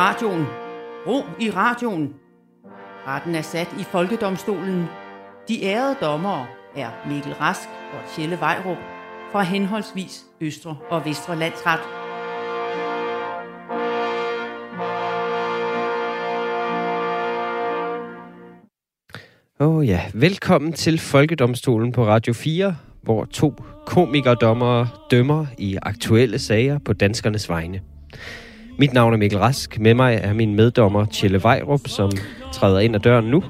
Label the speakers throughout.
Speaker 1: radioen. Ro i radioen. Retten er sat i Folkedomstolen. De ærede dommere er Mikkel Rask og Tjelle Vejrup fra henholdsvis Østre og Vestre Landsret.
Speaker 2: Åh oh, ja, velkommen til Folkedomstolen på Radio 4, hvor to komikerdommere dømmer i aktuelle sager på danskernes vegne. Mit navn er Mikkel Rask. Med mig er min meddommer Tjelle Vejrup, som træder ind ad døren nu.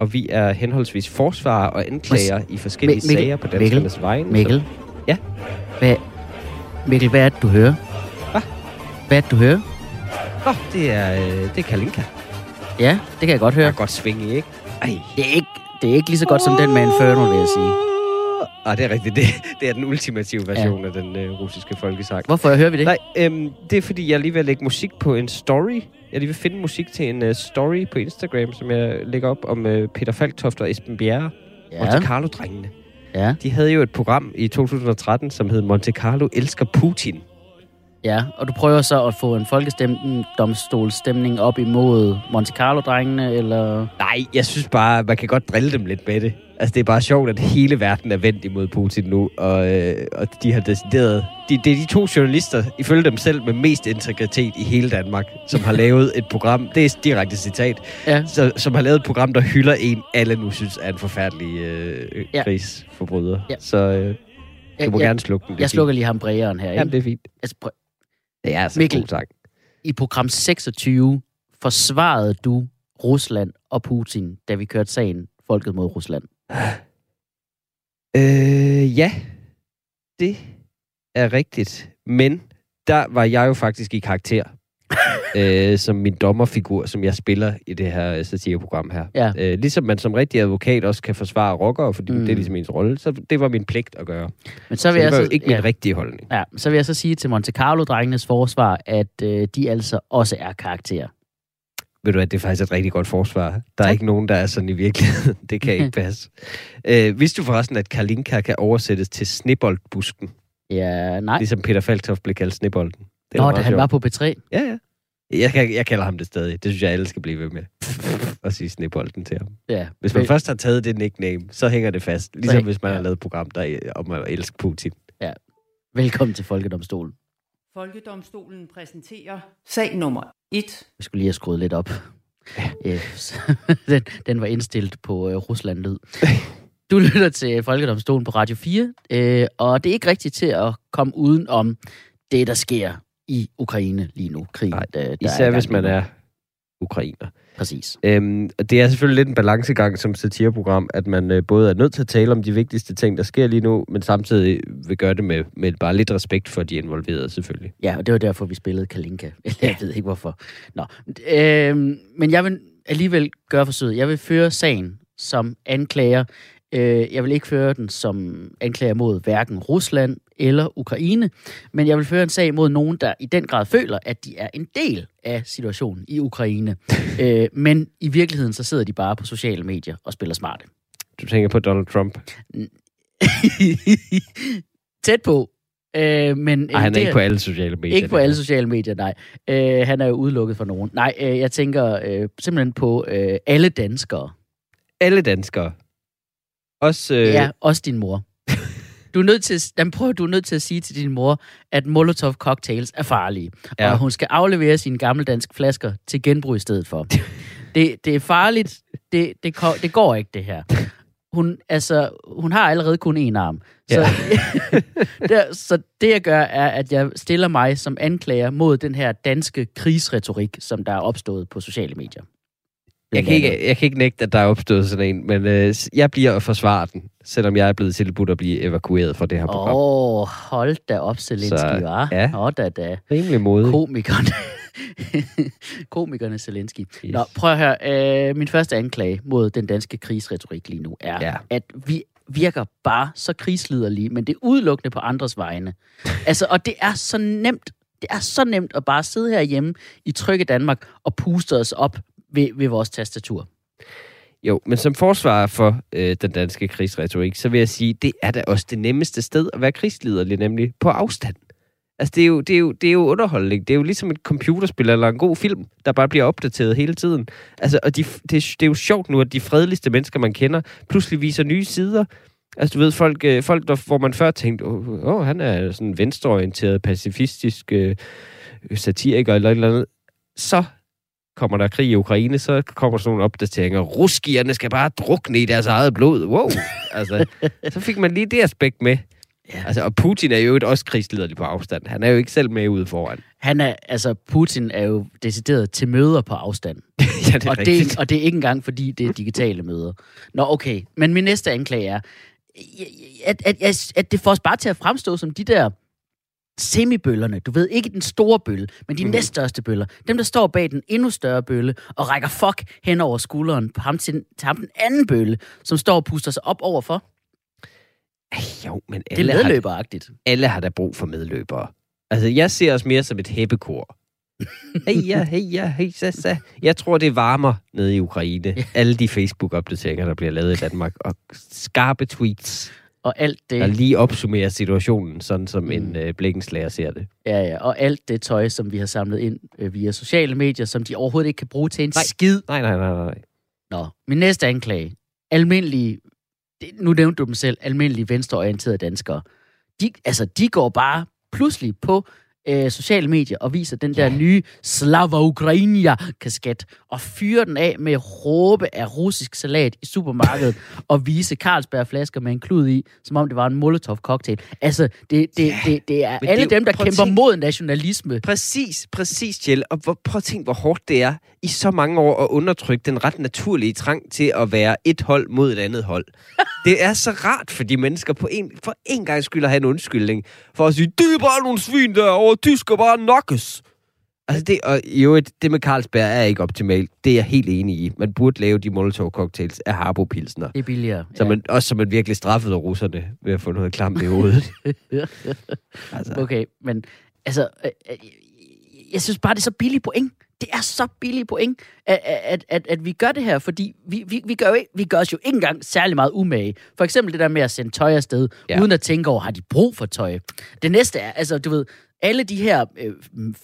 Speaker 2: Og vi er henholdsvis forsvarer og anklager i forskellige
Speaker 3: Mikkel-
Speaker 2: sager på danskernes vegne.
Speaker 3: Mikkel?
Speaker 2: Ja?
Speaker 3: Hvad, Mikkel, hvad er det, du hører?
Speaker 2: Hvad?
Speaker 3: Hvad er det, du hører?
Speaker 2: Oh, det er, øh, det er Kalinka.
Speaker 3: Ja, det kan jeg godt høre.
Speaker 2: er godt sving i, ikke? Ej.
Speaker 3: Det er ikke, det er ikke lige så godt som den med Inferno, vil jeg sige.
Speaker 2: Ah, det er rigtigt. Det, det er den ultimative version ja. af den øh, russiske folkesang.
Speaker 3: Hvorfor hører vi det?
Speaker 2: Nej, øhm, det er fordi, jeg lige at lægge musik på en story. Jeg lige at finde musik til en uh, story på Instagram, som jeg lægger op om uh, Peter Falktoft og Esben Bjerre. Ja. Monte Carlo-drengene.
Speaker 3: ja,
Speaker 2: De havde jo et program i 2013, som hed Monte Carlo elsker Putin.
Speaker 3: Ja. Og du prøver så at få en folkedomstolsstemning op imod Monte Carlo-drengene, eller...
Speaker 2: Nej, jeg synes bare, man kan godt drille dem lidt med det. Altså, det er bare sjovt, at hele verden er vendt imod Putin nu, og, øh, og de har decideret... De, det er de to journalister, ifølge dem selv, med mest integritet i hele Danmark, som har lavet et program, det er et direkte citat,
Speaker 3: Ja,
Speaker 2: så, som har lavet et program, der hylder en, alle nu synes er en forfærdelig øh,
Speaker 3: Ja.
Speaker 2: ja. krigsforbryder.
Speaker 3: Ja.
Speaker 2: Ja. Så øh,
Speaker 3: jeg,
Speaker 2: du må
Speaker 3: jeg,
Speaker 2: gerne slukke den.
Speaker 3: jeg slukker lige ham brægeren her, ikke?
Speaker 2: Jamen, det er fint.
Speaker 3: Altså, prøv,
Speaker 2: Det er altså
Speaker 3: Mikkel.
Speaker 2: en god sang.
Speaker 3: I program 26 forsvarede du Rusland og Putin, da vi kørte sagen Folket mod Rusland.
Speaker 2: Øh, ja, det er rigtigt. Men der var jeg jo faktisk i karakter. øh, som min dommerfigur, som jeg spiller i det her satireprogram her.
Speaker 3: Ja.
Speaker 2: Øh, ligesom man som rigtig advokat også kan forsvare rockere, fordi
Speaker 3: Mm.
Speaker 2: det er ligesom ens rolle, så det var min pligt at gøre.
Speaker 3: Men
Speaker 2: Så,
Speaker 3: så vil
Speaker 2: så
Speaker 3: jeg
Speaker 2: det var
Speaker 3: så,
Speaker 2: jo ikke
Speaker 3: ja.
Speaker 2: min rigtige holdning.
Speaker 3: Ja, så vil jeg så sige til Monte Carlo-drengenes forsvar, at øh, de altså også er karakterer.
Speaker 2: Ved du at det er faktisk et rigtig godt forsvar. Der er
Speaker 3: Tak.
Speaker 2: ikke nogen, der er sådan i virkeligheden. det kan ikke passe. Øh, vidste du forresten, at Kalinka kan oversættes til sneboldbusken?
Speaker 3: Ja, nej.
Speaker 2: Ligesom Peter Falktoft blev kaldt snebolden. Det er
Speaker 3: Nå, da han
Speaker 2: sjovt.
Speaker 3: var på P3.
Speaker 2: Ja, ja. Jeg, kan, jeg kalder ham det stadig. Det synes jeg, alle skal blive ved med. at sige snebolden til ham.
Speaker 3: Ja.
Speaker 2: Hvis man først har taget det nickname, så hænger det fast. Ligesom hvis man har
Speaker 3: ja.
Speaker 2: lavet et program der, er- om at elske Putin.
Speaker 3: Velkommen til Folkedomstolen.
Speaker 1: Folkedomstolen præsenterer sag nummer 1.
Speaker 3: Jeg skulle lige have skruet lidt op. Ja. den, den var indstillet på øh, Rusland-lyd. Du lytter til Folkedomstolen på Radio 4, øh, og det er ikke rigtigt til at komme uden om det, der sker i Ukraine lige nu. Krigen,
Speaker 2: Nej,
Speaker 3: der, der
Speaker 2: Især
Speaker 3: gang
Speaker 2: hvis man er ukrainer.
Speaker 3: Præcis.
Speaker 2: Øhm, og det er selvfølgelig lidt en balancegang som satireprogram, at man øh, både er nødt til at tale om de vigtigste ting, der sker lige nu, men samtidig vil gøre det med, med bare lidt respekt for de involverede, selvfølgelig.
Speaker 3: Ja, og det var derfor, vi spillede Kalinka. Jeg ved ikke, hvorfor. Nå. Øh, men jeg vil alligevel gøre forsøget. Jeg vil føre sagen som anklager. Øh, jeg vil ikke føre den som anklager mod hverken Rusland eller Ukraine, men jeg vil føre en sag mod nogen, der i den grad føler, at de er en del af situationen i Ukraine. øh, men i virkeligheden, så sidder de bare på sociale medier og spiller smarte.
Speaker 2: Du tænker på Donald Trump.
Speaker 3: Tæt på. Øh, men
Speaker 2: Nej, han er
Speaker 3: det
Speaker 2: ikke på alle sociale medier.
Speaker 3: Ikke på alle sociale medier, nej. Øh, han er jo udelukket for nogen. Nej, øh, jeg tænker øh, simpelthen på øh, alle danskere.
Speaker 2: Alle danskere. Også, øh,
Speaker 3: Øh. Ja, også din mor. Du er, nødt til, at- jamen, prøv, du er nødt til at sige til din mor, at Molotov cocktails er farlige. Ja. Og hun skal aflevere sine gammeldanske flasker til genbrug i stedet for. det, det er farligt. Det, det, det går ikke, det her. Hun, altså, hun har allerede kun én arm. Så, ja. der, så det, jeg gør, er, at jeg stiller mig som anklager mod den her danske krigsretorik, som der er opstået på sociale medier.
Speaker 2: Jeg kan, ikke, jeg kan ikke nægte, at der er opstået sådan en, men øh, jeg bliver at forsvare den, selvom jeg er blevet tilbudt at blive evakueret fra det her program.
Speaker 3: Åh, oh, hold da op, Zelensky, var.
Speaker 2: ja.
Speaker 3: Åh, da da.
Speaker 2: Rimelig modig.
Speaker 3: Komikerne. Komikerne Zelensky.
Speaker 2: Yes.
Speaker 3: Nå, prøv at høre. Øh, min første anklage mod den danske krigsretorik lige nu er,
Speaker 2: Ja.
Speaker 3: at vi virker bare så krigsliderlige, men det er udelukkende på andres vegne. altså, og det er så nemt. Det er så nemt at bare sidde herhjemme i trygge Danmark og puste os op ved, ved vores tastatur.
Speaker 2: Jo, men som forsvarer for øh, den danske krigsretorik, så vil jeg sige, det er da også det nemmeste sted at være krigsliderlig, nemlig på afstand. Altså, det er, jo, det, er jo, det er jo underholdning. Det er jo ligesom et computerspil eller en god film, der bare bliver opdateret hele tiden. Altså, og de, det, det er jo sjovt nu, at de fredeligste mennesker, man kender, pludselig viser nye sider. Altså, du ved, folk, øh, folk der, hvor man før tænkte, åh, oh, han er sådan venstreorienteret, pacifistisk øh, satiriker eller et eller andet. Så kommer der krig i Ukraine, så kommer sådan nogle opdateringer. Ruskierne skal bare drukne i deres eget blod. Wow! altså, så fik man lige det aspekt med. Ja. Altså, og Putin er jo også krigslederlig på afstand. Han er jo ikke selv med ude foran.
Speaker 3: Han er, altså, Putin er jo decideret til møder på afstand.
Speaker 2: ja, det er
Speaker 3: og, det, og det er ikke engang, fordi det er digitale møder. Nå, okay. Men min næste anklage er, at, at, at, at det får os bare til at fremstå som de der semibøllerne. Du ved, ikke den store bølle, men de mm. næststørste bøller. Dem, der står bag den endnu større bølle og rækker fuck hen over skulderen på ham til, til ham den anden bølle, som står og puster sig op overfor.
Speaker 2: Jo, men
Speaker 3: alle det er medløberagtigt.
Speaker 2: Har, alle har da brug for medløbere. Altså, jeg ser os mere som et hæppekor. hey ja, hey ja, hey sa, sa. Jeg tror, det varmer nede i Ukraine. Alle de Facebook-opdateringer, der bliver lavet i Danmark. Og skarpe tweets.
Speaker 3: Og alt det...
Speaker 2: Der lige opsummerer situationen, sådan som mm. en øh, blikkenslager ser det.
Speaker 3: Ja, ja. Og alt det tøj, som vi har samlet ind øh, via sociale medier, som de overhovedet ikke kan bruge til en nej. skid.
Speaker 2: Nej, nej, nej, nej.
Speaker 3: Nå, min næste anklage. Almindelige, det, nu nævnte du dem selv, almindelige venstreorienterede danskere. De, altså, de går bare pludselig på øh, sociale medier og viser den der nye Slava Ukrainia-kasket og fyrer den af med råbe af russisk salat i supermarkedet og vise Carlsberg-flasker med en klud i, som om det var en Molotov-cocktail. Altså, det, det, ja, det, det er alle det, dem, der kæmper tænk, mod nationalisme.
Speaker 2: Præcis, præcis, Kjell. Og hvor, prøv at tænke, hvor hårdt det er i så mange år at undertrykke den ret naturlige trang til at være et hold mod et andet hold. det er så rart for de mennesker på en, for en gang skyld at have en undskyldning. For at sige, det er bare nogle svin derovre, de skal bare nokkes. Altså det, og jo, det med Carlsberg er ikke optimalt. Det er jeg helt enig i. Man burde lave de Molotov-cocktails af Harbo Pilsner.
Speaker 3: Det er billigere.
Speaker 2: Så man, ja. Også så man virkelig straffede russerne ved at få noget klamt i hovedet.
Speaker 3: altså. Okay, men altså, øh, øh, jeg synes bare, det er så billigt point. Det er så billigt point, at, at, at, at vi gør det her, fordi vi, vi, vi, gør jo ikke, vi gør os jo ikke engang særlig meget umage. For eksempel det der med at sende tøj afsted, ja. uden at tænke over, har de brug for tøj? Det næste er, altså du ved, alle de her øh,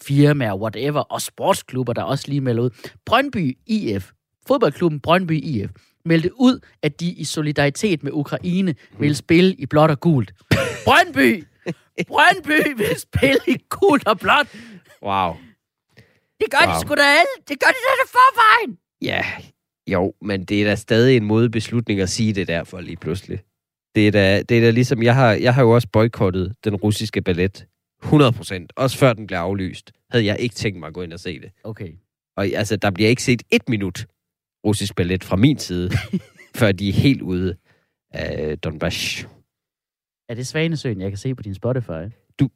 Speaker 3: firmaer, whatever, og sportsklubber, der også lige melder ud. Brøndby IF, fodboldklubben Brøndby IF, meldte ud, at de i solidaritet med Ukraine vil spille i blåt og gult. Brøndby! Brøndby vil spille i gult og blåt.
Speaker 2: Wow.
Speaker 3: Det gør wow. de sgu da alle. Det gør de da forvejen.
Speaker 2: Ja, jo, men det er da stadig en måde beslutning at sige det derfor lige pludselig. Det er da, det er da ligesom, jeg har, jeg har jo også boykottet den russiske ballet 100 procent. Også før den blev aflyst, havde jeg ikke tænkt mig at gå ind og se det.
Speaker 3: Okay.
Speaker 2: Og altså, der bliver ikke set et minut russisk ballet fra min side, før de er helt ude af Donbass.
Speaker 3: Er det Svanesøen, jeg kan se på din Spotify?
Speaker 2: Du,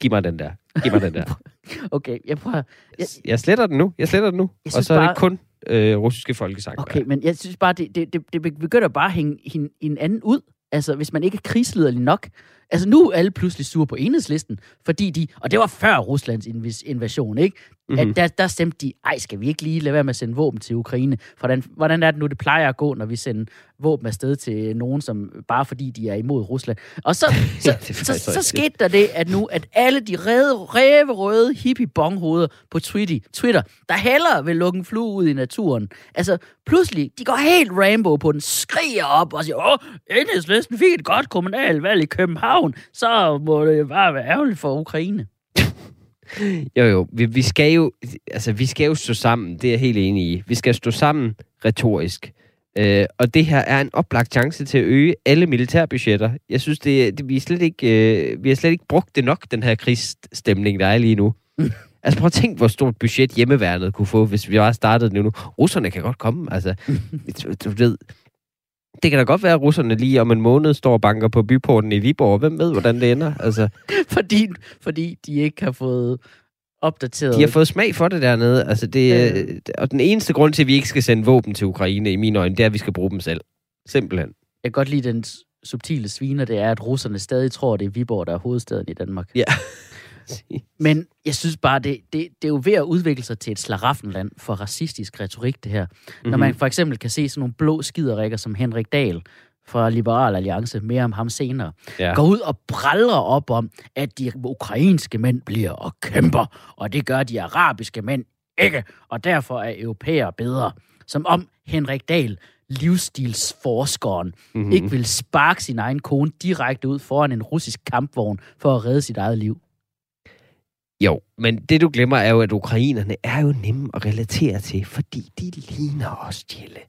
Speaker 2: giv mig den der. Giv mig den der.
Speaker 3: okay, jeg prøver...
Speaker 2: Jeg, jeg sletter den nu. Jeg sletter den nu. Og så er det kun øh, russiske folkesang.
Speaker 3: Okay, men jeg synes bare, det, det, det, det begynder bare at hænge en anden ud. Altså, hvis man ikke er krigslederlig nok, Altså nu er alle pludselig sure på enhedslisten, fordi de, og det var før Ruslands invasion, ikke? Mm-hmm. At mhm. der, der stemte de, ej, skal vi ikke lige lade være med at sende våben til Ukraine? Hvordan, hvordan er det nu, det plejer at gå, når vi sender våben afsted til nogen, som bare fordi de er imod Rusland? Og så, så, så, så, så skete der det, at nu, at alle de rede, ræve røde hippie bonghoveder på Twitter, Twitter, der hellere vil lukke en flue ud i naturen, altså pludselig, de går helt rainbow på den, skriger op og siger, åh, enhedslisten fik et godt kommunalvalg i København, så må det bare være ærgerligt for Ukraine.
Speaker 2: Jo, jo. Vi, vi, skal jo, altså, vi skal jo stå sammen. Det er jeg helt enig i. Vi skal stå sammen retorisk. Øh, og det her er en oplagt chance til at øge alle militærbudgetter. Jeg synes, det, det vi, er slet ikke, øh, vi har slet ikke brugt det nok, den her krigsstemning, der er lige nu. altså prøv at tænke, hvor stort budget hjemmeværnet kunne få, hvis vi bare startede det nu. Russerne kan godt komme. Altså, du, du ved, det kan da godt være, at russerne lige om en måned står og banker på byporten i Viborg. Hvem ved, hvordan det ender? Altså.
Speaker 3: fordi, fordi de ikke har fået opdateret...
Speaker 2: De har fået smag for det dernede. Altså det, øh. Og den eneste grund til, at vi ikke skal sende våben til Ukraine, i mine øjne, det er, at vi skal bruge dem selv. Simpelthen.
Speaker 3: Jeg kan godt lide den subtile sviner, det er, at russerne stadig tror, det er Viborg, der er hovedstaden i Danmark.
Speaker 2: Ja.
Speaker 3: Men jeg synes bare, det, det, det er jo ved at udvikle sig til et slaraffenland for racistisk retorik, det her. Mm-hmm. Når mhm. man for eksempel kan se sådan nogle blå skiderikker som Henrik Dahl fra Liberal Alliance, mere om ham senere,
Speaker 2: Ja.
Speaker 3: går ud og brallrer op om, at de ukrainske mænd bliver og kæmper, og det gør de arabiske mænd ikke, og derfor er europæer bedre. Som om Henrik Dahl, livsstilsforskeren, mm-hmm. ikke vil sparke sin egen kone direkte ud foran en russisk kampvogn for at redde sit eget liv.
Speaker 2: Jo, men det du glemmer er jo, at ukrainerne er jo nemme at relatere til, fordi de ligner os, Jelle.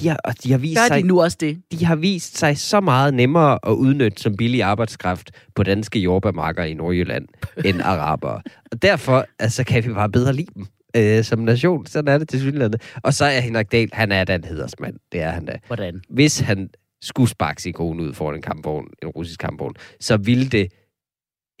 Speaker 2: De har, og de har vist
Speaker 3: Gør
Speaker 2: sig,
Speaker 3: de nu også det?
Speaker 2: de har vist sig så meget nemmere at udnytte som billig arbejdskraft på danske jordbærmarker i Nordjylland end arabere. Og derfor altså, kan vi bare bedre lide dem øh, som nation. Sådan er det til synligheden. Og så er Henrik Dahl, han er da en hedersmand. Det er han da.
Speaker 3: Hvordan?
Speaker 2: Hvis han skulle sparke sin kone ud foran en kampvogn, en russisk kampvogn, så ville det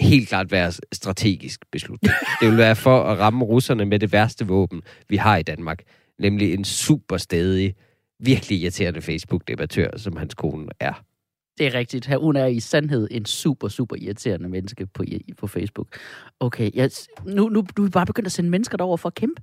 Speaker 2: helt klart være strategisk beslutning. Det vil være for at ramme russerne med det værste våben, vi har i Danmark. Nemlig en super stedig, virkelig irriterende Facebook-debattør, som hans kone er.
Speaker 3: Det er rigtigt. Her, hun er i sandhed en super, super irriterende menneske på, på Facebook. Okay, jeg, nu, nu du er vi bare begyndt at sende mennesker derover for at kæmpe.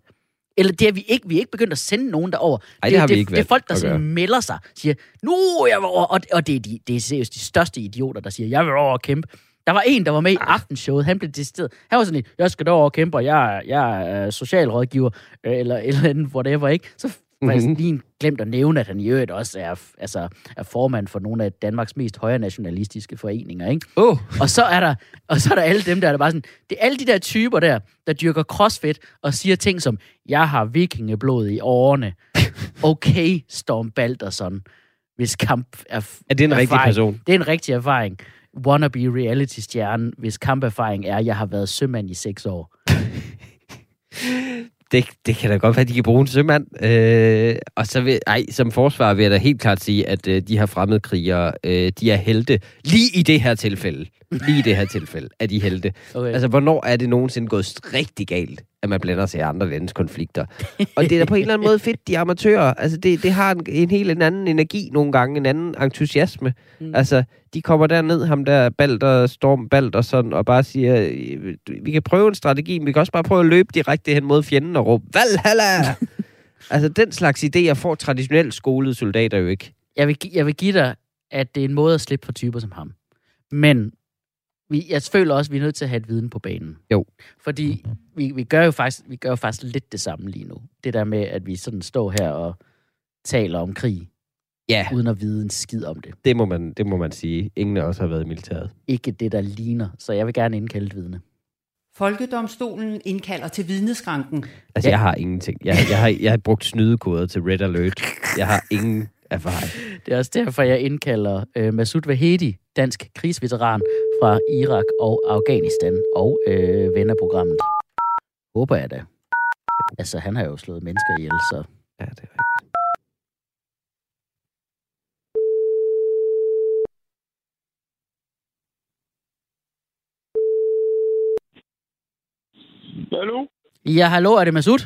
Speaker 3: Eller det er vi ikke. Vi er ikke begyndt at sende nogen derover.
Speaker 2: Ej, det har vi
Speaker 3: det,
Speaker 2: ikke
Speaker 3: Det er folk, der
Speaker 2: at
Speaker 3: sådan melder sig, siger, nu er jeg over. Og, og det, er de, det er seriøst de største idioter, der siger, jeg vil over og kæmpe. Der var en, der var med i
Speaker 2: Ah.
Speaker 3: aftenshowet. Han blev decideret. Han var sådan lidt, jeg skal derover og kæmpe, og jeg, er- jeg er socialrådgiver, øh, eller eller andet, whatever, ikke? Så faktisk
Speaker 2: Mhm.
Speaker 3: lige glemt at nævne, at han i øvrigt også er, altså, er formand for nogle af Danmarks mest højre nationalistiske foreninger, ikke?
Speaker 2: Oh,
Speaker 3: Og så er der, og så er der alle dem der, der bare sådan, det er alle de der typer der, der dyrker crossfit og siger ting som, jeg har vikingeblod i årene. Okay, Storm Balderson, hvis kamp er
Speaker 2: er det en rigtig
Speaker 3: erfaring.
Speaker 2: person?
Speaker 3: Det er en rigtig erfaring. Wannabe reality-stjerne, hvis kamperfaring er, jeg har været sømand i seks år.
Speaker 2: Det, det kan da godt være, at de kan bruge en sømand. Øh, og så vil, ej, som forsvar vil jeg da helt klart sige, at øh, de her fremmede krigere, øh, de er helte. Lige i det her tilfælde. Lige i det her tilfælde er de helte.
Speaker 3: Okay.
Speaker 2: Altså, hvornår er det nogensinde gået rigtig galt, at man blander sig i andre landes konflikter? Og det er da på en eller anden måde fedt, de amatører. Altså, det, det har en, en helt en anden energi nogle gange, en anden entusiasme.
Speaker 3: Mm.
Speaker 2: Altså, de kommer derned, ham der Balder, Storm Balder, sådan, og bare siger, øh, vi kan prøve en strategi, men vi kan også bare prøve at løbe direkte hen mod fjenden og råbe, Valhalla! altså, den slags idéer får traditionelt skolede soldater jo ikke.
Speaker 3: jeg vil, jeg vil give dig, at det er en måde at slippe for typer som ham. Men vi, jeg føler også, at vi er nødt til at have et viden på banen.
Speaker 2: Jo.
Speaker 3: Fordi vi, vi, gør jo faktisk, vi gør jo faktisk lidt det samme lige nu. Det der med, at vi sådan står her og taler om krig,
Speaker 2: Ja,
Speaker 3: uden at vide en skid om det.
Speaker 2: det må man, det må man sige. Ingen af os har været i militæret.
Speaker 3: Ikke det, der ligner. Så jeg vil gerne indkalde et vidne.
Speaker 1: Folkedomstolen indkalder til vidneskranken.
Speaker 2: Altså,
Speaker 3: Ja.
Speaker 2: jeg har ingenting. Jeg, jeg, har, jeg har brugt snydekoder til Red Alert. Jeg har ingen erfaring.
Speaker 3: Det er også derfor, jeg indkalder øh, Masoud Vahedi, dansk krigsveteran fra Irak og Afghanistan, og øh, ven af programmet. Håber jeg da. Altså, han har jo slået mennesker ihjel, så...
Speaker 2: Ja, det er rigtigt.
Speaker 4: Hallo?
Speaker 3: Ja, hallo, er det Masoud?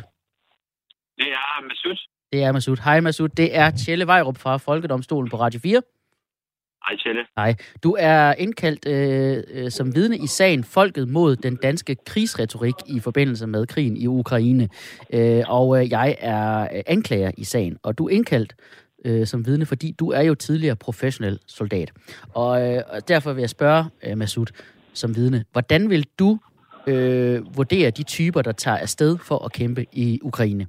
Speaker 4: Det er Masud.
Speaker 3: Det er Masoud. Hej Masoud, det er Tjelle Vejrup fra Folkedomstolen på Radio 4.
Speaker 4: Hej, Tjelle.
Speaker 3: Du er indkaldt øh, øh, som vidne i sagen Folket mod den danske krigsretorik i forbindelse med krigen i Ukraine. Øh, og øh, jeg er øh, anklager i sagen, og du er indkaldt øh, som vidne, fordi du er jo tidligere professionel soldat. Og, øh, og derfor vil jeg spørge øh, Masoud som vidne, hvordan vil du øh, vurdere de typer, der tager afsted for at kæmpe i Ukraine?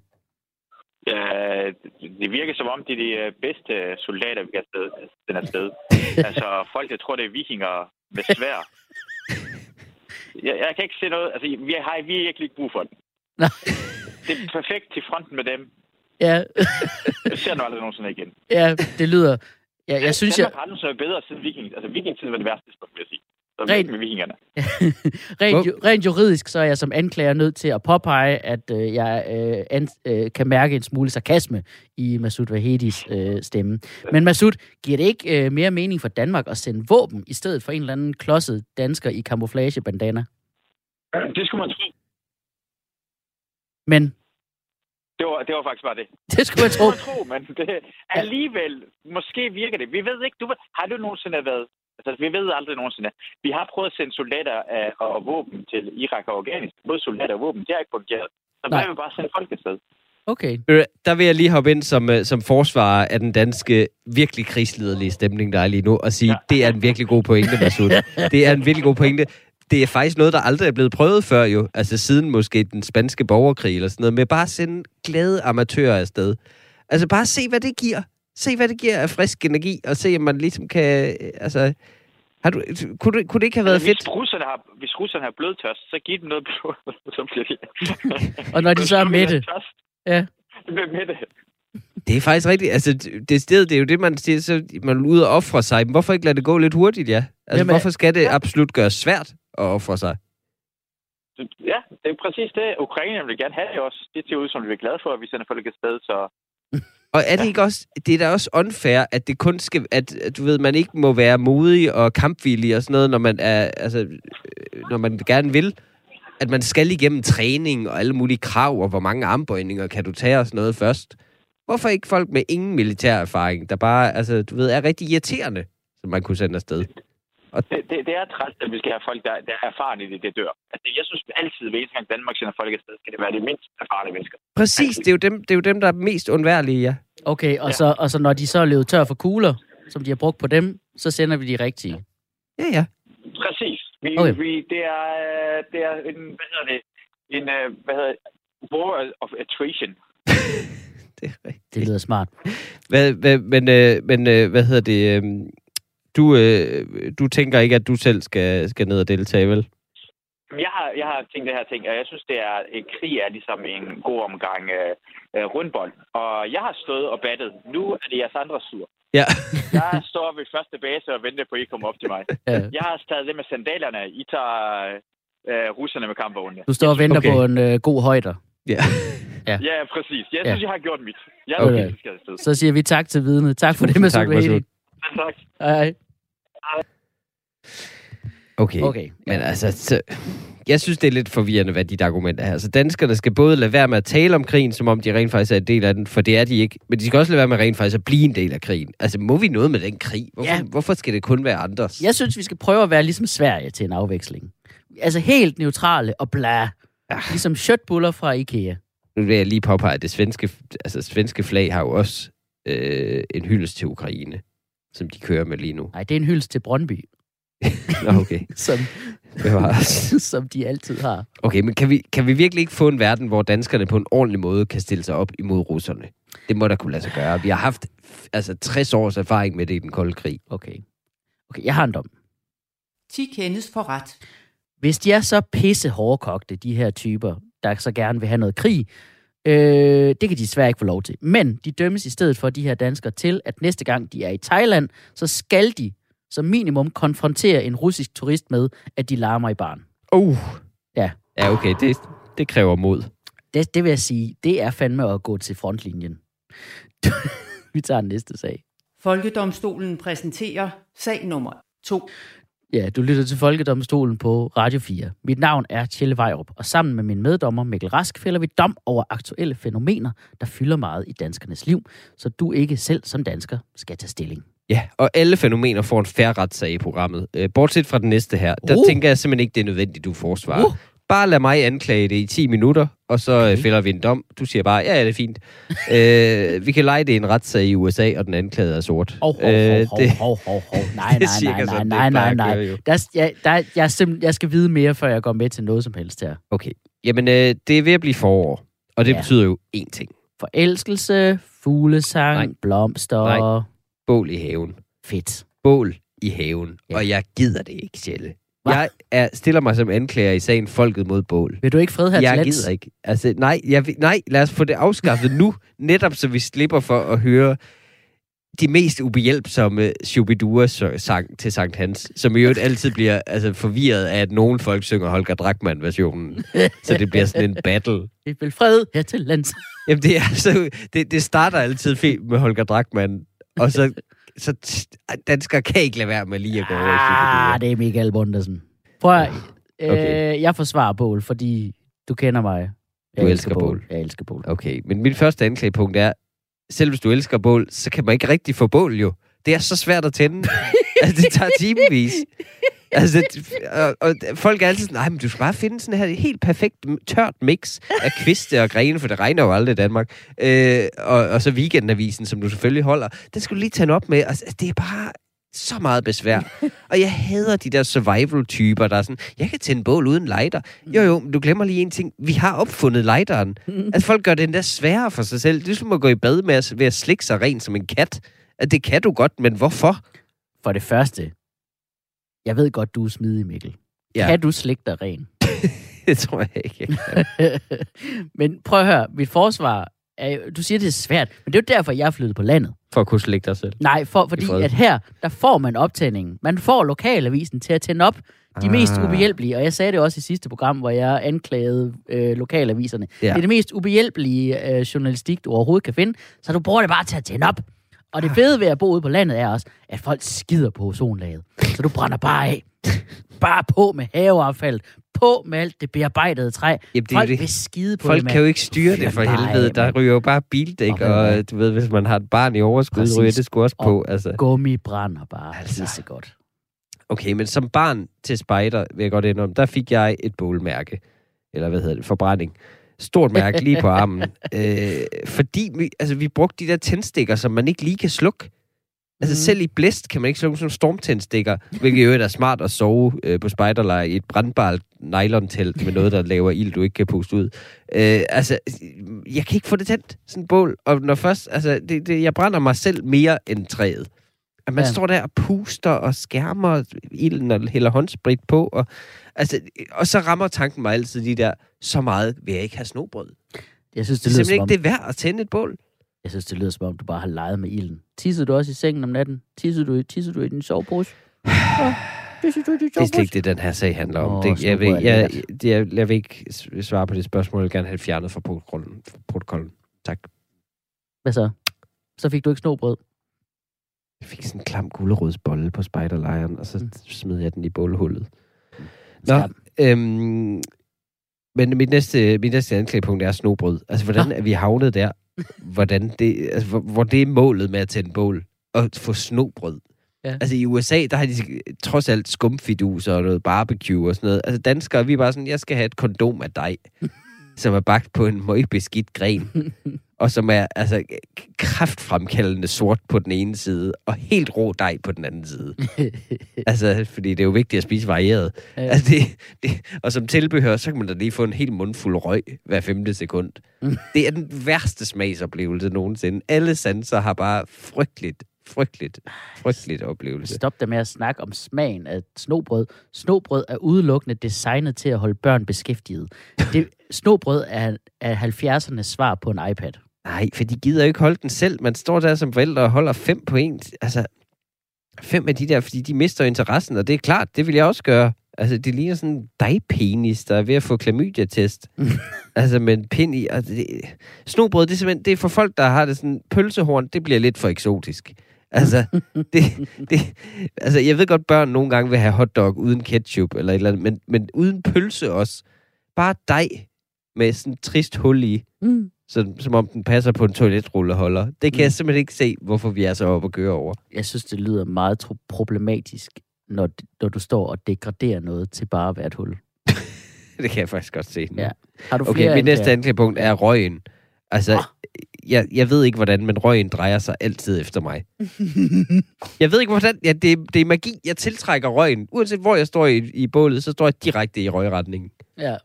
Speaker 4: Ja, det virker som om, det er de øh, bedste soldater, vi kan den afsted. altså, folk, der tror, det er vikinger med svær. Jeg, jeg kan ikke se noget. Altså, vi har virkelig ikke brug for den.
Speaker 3: Nej.
Speaker 4: Det er perfekt til fronten med dem.
Speaker 3: Ja,
Speaker 4: Jeg ser nu aldrig nogensinde igen.
Speaker 3: ja det lyder... Ja, jeg synes, jeg,
Speaker 4: Danmark har aldrig så bedre siden viking. Altså, vikingtiden var det værste vil jeg sige. Så
Speaker 3: Rent-
Speaker 4: med vikingerne.
Speaker 3: rent, ju- rent juridisk, så er jeg som anklager nødt til at påpege, at øh, jeg øh, an, øh, kan mærke en smule sarkasme i Masoud Vahedis øh, stemme. Men Masoud, giver det ikke øh, mere mening for Danmark at sende våben, i stedet for en eller anden klodset dansker i camouflagebandana?
Speaker 4: Det skulle man tro.
Speaker 3: Men
Speaker 4: Det var, det var faktisk bare det.
Speaker 3: det skulle jeg
Speaker 4: Det
Speaker 3: tro.
Speaker 4: skulle man tro, men det, alligevel, måske virker det. Vi ved ikke, du har du nogensinde været... Altså, vi ved aldrig nogensinde. Vi har prøvet at sende soldater øh, og våben til Irak og Afghanistan. Både soldater og våben, det har ikke fungeret. Så
Speaker 3: Nej.
Speaker 4: vil bare sende folk afsted?
Speaker 3: Okay.
Speaker 2: Hvad, Der vil jeg lige hoppe ind som, øh, som forsvarer af den danske virkelig krigsliderlige stemning, der er lige nu, og sige, ja. det er en virkelig god pointe, Masud. Det er en virkelig god pointe. Det er faktisk noget, der aldrig er blevet prøvet før jo. Altså siden måske den spanske borgerkrig eller sådan noget. Med bare at sende glade amatører afsted. Altså bare se, hvad det giver. Se, hvad det giver af frisk energi, og se, om man ligesom kan... øh, Altså, har du, kunne, det, kunne det ikke have været fedt?
Speaker 4: Hvis russerne har, hvis russerne har blodtørst, så giv dem noget blod, så bliver de...
Speaker 3: Og når de så er mætte. Ja.
Speaker 4: Bliver mætte.
Speaker 2: Det er faktisk rigtigt. Altså, det sted, det er jo det, man siger, så man er ude og ofre sig. Men hvorfor ikke lade det gå lidt hurtigt, ja? Altså,
Speaker 3: Jamen,
Speaker 2: Jamen, hvorfor skal det absolut gøres svært at ofre sig?
Speaker 4: Ja, det er præcis det. Ukraine vil gerne have det også. Det ser ud som, vi er glade for, at vi sender folk afsted, så...
Speaker 2: Og er det ikke også, det er da også unfair, at det kun skal, at, at du ved, man ikke må være modig og kampvillig og sådan noget, når man er, altså, øh, når man gerne vil, at man skal igennem træning og alle mulige krav, og hvor mange armbøjninger kan du tage og sådan noget først. Hvorfor ikke folk med ingen militær erfaring, der bare, altså, du ved, er rigtig irriterende, som man kunne sende afsted?
Speaker 4: Det, det, det er træt, at vi skal have folk, der, der er erfarne i det, det dør. Altså, jeg synes altid, hver eneste gang Danmark sender folk afsted, skal det være de mindst erfarne mennesker.
Speaker 2: Præcis, det er jo dem, det er jo dem der er mest undværlige, ja.
Speaker 3: Okay, og, så, og så når de så er løbet tør for kugler, som de har brugt på dem, så sender vi de rigtige.
Speaker 2: Ja, ja.
Speaker 4: Præcis. Vi,
Speaker 3: Okay.
Speaker 4: vi, det, er, det er en, hvad hedder det, en, øh, hvad hedder det, war of attrition.
Speaker 2: Det er rigtigt.
Speaker 3: Det lyder smart.
Speaker 2: Hvad, hvad, men, øh, men øh, hvad hedder det? Øh, du, øh, du tænker ikke, at du selv skal, skal ned og deltage, vel?
Speaker 4: Jeg har, jeg har tænkt det her ting, og jeg synes, det er, en krig er ligesom en god omgang øh, øh, rundbold. Og jeg har stået og battet. Nu er det jeres andres tur.
Speaker 2: Ja.
Speaker 4: Jeg står ved første base og venter på, at I kommer op til mig.
Speaker 3: Ja.
Speaker 4: Jeg har taget det med sandalerne. I tager øh, russerne med kampvognene.
Speaker 3: Du står og venter
Speaker 2: Okay.
Speaker 3: på en øh, god højder.
Speaker 2: ja.
Speaker 4: Ja, præcis. Jeg
Speaker 3: Ja.
Speaker 4: synes, jeg har gjort mit. Jeg
Speaker 3: Okay.
Speaker 4: okay. skal afsted.
Speaker 3: Så siger vi tak til vidne. Tak for det med
Speaker 2: Tak, Masud.
Speaker 4: Tak.
Speaker 3: Hej.
Speaker 2: Okay.
Speaker 3: Okay.
Speaker 2: Men altså, så, jeg synes, det er lidt forvirrende, hvad dit argument er her. Altså, danskerne skal både lade være med at tale om krigen, som om de rent faktisk er en del af den, for det er de ikke. Men de skal også lade være med rent faktisk at blive en del af krigen. Altså, må vi noget med den krig? Hvorfor,
Speaker 3: Ja.
Speaker 2: hvorfor skal det kun være andres?
Speaker 3: Jeg synes, vi skal prøve at være ligesom Sverige til en afveksling. Altså helt neutrale og bla.
Speaker 2: Ja.
Speaker 3: Ligesom shirtbuller fra Ikea.
Speaker 2: Nu vil jeg lige påpege, at det svenske, altså, svenske flag har jo også øh, en hyldest til Ukraine, som de kører med lige nu.
Speaker 3: Nej, det er en hyldest til Brøndby,
Speaker 2: Nå, okay.
Speaker 3: som,
Speaker 2: Det var
Speaker 3: som de altid har.
Speaker 2: Okay, men kan vi, kan vi virkelig ikke få en verden, hvor danskerne på en ordentlig måde kan stille sig op imod russerne? Det må da kunne lade sig gøre. Vi har haft altså 60 års erfaring med det i den kolde krig.
Speaker 3: Okay. Okay, jeg har en dom.
Speaker 1: 10 kendes for ret.
Speaker 3: Hvis de er så pisse hårdkogte, de her typer, der så gerne vil have noget krig, øh, det kan de desværre ikke få lov til. Men de dømmes i stedet for de her danskere til, at næste gang de er i Thailand, så skal de som minimum konfrontere en russisk turist med, at de larmer i barn.
Speaker 2: Uh.
Speaker 3: Ja.
Speaker 2: Ja, okay, det, det kræver mod.
Speaker 3: Det, det vil jeg sige, det er fandme at gå til frontlinjen. Vi tager den næste sag.
Speaker 1: Folkedomstolen præsenterer sag nummer 2.
Speaker 3: Ja, du lytter til Folkedomstolen på Radio 4. Mit navn er Tjelle Vejrup, og sammen med min meddommer Mikkel Rask fælder vi dom over aktuelle fænomener, der fylder meget i danskernes liv, så du ikke selv som dansker skal tage stilling.
Speaker 2: Ja, og alle fænomener får en færre retssag i programmet. Øh, bortset fra den næste her. Der
Speaker 3: Uh.
Speaker 2: tænker jeg simpelthen ikke, det er nødvendigt, du forsvarer.
Speaker 3: Uh.
Speaker 2: Bare lad mig anklage det i 10 minutter, og så okay.
Speaker 3: Okay.
Speaker 2: fælder vi en dom. Du siger bare, ja, ja, det er fint. øh, vi kan lege det i en retssag i USA, og den anklagede er sort.
Speaker 3: Hov, hov,
Speaker 2: Øh,
Speaker 3: hov, hov, hov, hov. Nej, nej,
Speaker 2: cirka
Speaker 3: nej, nej, nej, nej, nej. Der, er- jeg, der, jeg, simpelthen, jeg skal vide mere, før jeg går med til noget som helst her.
Speaker 2: Okay. Jamen, øh, det er ved at blive forår, og det
Speaker 3: Ja.
Speaker 2: betyder jo én ting.
Speaker 3: Forelskelse, fuglesang,
Speaker 2: Nej.
Speaker 3: blomster,
Speaker 2: Nej. Bål i haven.
Speaker 3: fedt.
Speaker 2: Bål i haven.
Speaker 3: Ja.
Speaker 2: Og jeg gider det ikke, Sjælle.
Speaker 3: Hva?
Speaker 2: Jeg er, stiller mig som anklager i sagen Folket mod bål.
Speaker 3: Vil du ikke fred her til
Speaker 2: Jeg
Speaker 3: lands?
Speaker 2: gider ikke. Altså, nej, jeg, nej, lad os få det afskaffet nu, netop så vi slipper for at høre de mest ubehjælpsomme Shubidua-sang til Sankt Hans, som i øvrigt altid bliver altså, forvirret af, at nogle folk synger Holger Drachmann-versionen. så det bliver sådan en battle.
Speaker 3: Vi vil fred her til lands.
Speaker 2: Jamen, det, er altså, det, det starter altid fint med Holger Drachmann, og så, så danskere kan ikke lade være med lige at gå over.
Speaker 3: Ah, det er Michael Bundersen. Prøv at, øh,
Speaker 2: Okay.
Speaker 3: jeg forsvarer Bål, fordi du kender mig. Jeg
Speaker 2: Du elsker bål.
Speaker 3: Jeg elsker bål.
Speaker 2: Okay, men mit første anklagepunkt er, selv hvis du elsker bål, så kan man ikke rigtig få bål jo. Det er så svært at tænde. altså, det tager timevis. altså, og, og, folk er altid sådan, nej, men du skal bare finde sådan her helt perfekt tørt mix af kviste og grene, for det regner jo aldrig i Danmark. Øh, og, og så weekendavisen, som du selvfølgelig holder, den skal du lige tage op med. Altså, det er bare så meget besvær. og jeg hader de der survival-typer, der er sådan, jeg kan tænde bål uden lighter. Jo jo, men du glemmer lige en ting. Vi har opfundet lighteren. Altså folk gør det endda sværere for sig selv. Det er som at gå i bad med at, ved at slikke sig ren som en kat. At det kan du godt, men hvorfor?
Speaker 3: For det første, jeg ved godt, du er smidig, Mikkel.
Speaker 2: Ja.
Speaker 3: Kan du slikke dig ren?
Speaker 2: Det tror jeg ikke. jeg
Speaker 3: men prøv at høre, mit forsvar, er, du siger, det er svært, men det er jo derfor, jeg er flyttet på landet.
Speaker 2: For at kunne slikke dig selv.
Speaker 3: Nej, for, fordi at her, der får man optændingen. Man får lokalavisen til at tænde op de
Speaker 2: Ah.
Speaker 3: mest ubehjælpelige, og jeg sagde det også i sidste program, hvor jeg anklagede øh, lokalaviserne.
Speaker 2: Ja.
Speaker 3: Det er det mest ubehjælpelige øh, journalistik, du overhovedet kan finde, så du bruger det bare til at tænde op. Og det fede ved at bo ude på landet er også, at folk skider på ozonlaget. Så du brænder bare af. Bare på med haveaffald. På med alt det bearbejdede træ.
Speaker 2: Jamen, det
Speaker 3: folk
Speaker 2: det.
Speaker 3: vil skide på
Speaker 2: Folk
Speaker 3: det, mand.
Speaker 2: kan jo ikke styre det for helvede.
Speaker 3: af,
Speaker 2: Der ryger jo bare bildæk,
Speaker 3: Og
Speaker 2: og du ved, hvis man har et barn i overskud,
Speaker 3: Præcis.
Speaker 2: ryger det sgu også
Speaker 3: Og-
Speaker 2: på. Altså.
Speaker 3: Gummi brænder bare.
Speaker 2: Altså.
Speaker 3: Det er godt.
Speaker 2: Okay, men som barn til spejder, vil jeg godt indrømme, der fik jeg et bålmærke. Eller hvad hedder det? Forbrænding. Stort mærke lige på armen. øh, fordi vi, altså, vi brugte de der tændstikker, som man ikke lige kan slukke. Altså
Speaker 3: Mhm.
Speaker 2: selv i blæst kan man ikke slukke sådan nogle stormtændstikker, hvilket jo er smart at sove øh, på spejderlejr i et brandbart nylontelt med noget, der laver ild, du ikke kan puste ud. Øh, altså, jeg kan ikke få det tændt, sådan et bål. Og når først, altså, det, det, jeg brænder mig selv mere end træet. At man. Ja. står der og puster og skærmer ilden og hælder håndsprit på. Og, altså, og så rammer tanken mig altid de der, så meget vil jeg ikke have snobrød. Det
Speaker 3: Jeg synes,
Speaker 2: er
Speaker 3: det lyder som
Speaker 2: simpelthen ikke det er værd at tænde et bål.
Speaker 3: Jeg synes, det lyder som om, du bare har leget med ilden. Tissede du også i sengen om natten? Tissede du, tissede du i din sovepose? Ja,
Speaker 2: Det er slet ikke det, den her sag handler om.
Speaker 3: Åh,
Speaker 2: det, jeg, vil,
Speaker 3: er
Speaker 2: jeg, det, jeg, jeg vil ikke svare på det spørgsmål. Jeg vil gerne have det fjernet fra protokollen. Fra protokollen. Tak.
Speaker 3: Hvad så? Så fik du ikke snobrød?
Speaker 2: Jeg fik sådan en klam gulerodsbolle på spejderlejren, og så
Speaker 3: Mm.
Speaker 2: smed jeg den i bålhullet. Nå,
Speaker 3: Skam.
Speaker 2: øhm, men mit næste, mit næste anklagepunkt er snobrød. Altså, hvordan er vi havnet der? Hvordan det, altså, hvor, hvor det er målet med at tænde bål? Og få snobrød.
Speaker 3: Ja.
Speaker 2: Altså i USA, der har de trods alt skumfiduser og noget barbecue og sådan noget. Altså danskere, vi er bare sådan, jeg skal have et kondom af dig, som er bagt på en møgbeskidt gren. og som er altså kraftfremkaldende sort på den ene side, og helt rå dej på den anden side. altså, fordi det er jo vigtigt at spise varieret.
Speaker 3: Ja.
Speaker 2: Altså, det, det, og som tilbehør, så kan man da lige få en helt mundfuld røg hver femte sekund.
Speaker 3: Mm.
Speaker 2: Det er den værste smagsoplevelse nogensinde. Alle sanser har bare frygteligt, frygteligt, frygteligt oplevelse.
Speaker 3: Stop dig med at snakke om smagen af snobrød. Snobrød er udelukkende designet til at holde børn beskæftiget. Det, snobrød er, er 70'ernes svar på en iPad.
Speaker 2: Nej, for de gider jo ikke holde den selv. Man står der som forældre og holder fem på en. Altså, fem af de der, fordi de mister interessen, og det er klart, det vil jeg også gøre. Altså, det ligner sådan en dejpenis, der er ved at få klamydia-test. altså, med en pind i. Altså, det, snobrød, det er simpelthen det er for folk, der har det sådan, pølsehorn, det bliver lidt for eksotisk. Altså, det, det, altså, jeg ved godt, børn nogle gange vil have hotdog uden ketchup, eller et eller andet, men, men uden pølse også. Bare dej med sådan et trist hul i
Speaker 3: Mm.
Speaker 2: så, som om den passer på en toiletrulleholder. Det kan
Speaker 3: Mm.
Speaker 2: jeg simpelthen ikke se, hvorfor vi er så oppe og køre over.
Speaker 3: Jeg synes, det lyder meget problematisk, når, når du står og degraderer noget til bare at være et hul.
Speaker 2: Det kan jeg faktisk godt se. nu.
Speaker 3: Ja. Har du
Speaker 2: Okay, mit næste anklagepunkt er røgen. Altså,
Speaker 3: Ah.
Speaker 2: Jeg, jeg ved ikke hvordan, men røgen drejer sig altid efter mig. jeg ved ikke hvordan. Ja, det, er- det er magi. Jeg tiltrækker røgen. Uanset hvor jeg står i, i bålet, så står jeg direkte i røgretningen.
Speaker 3: Ja.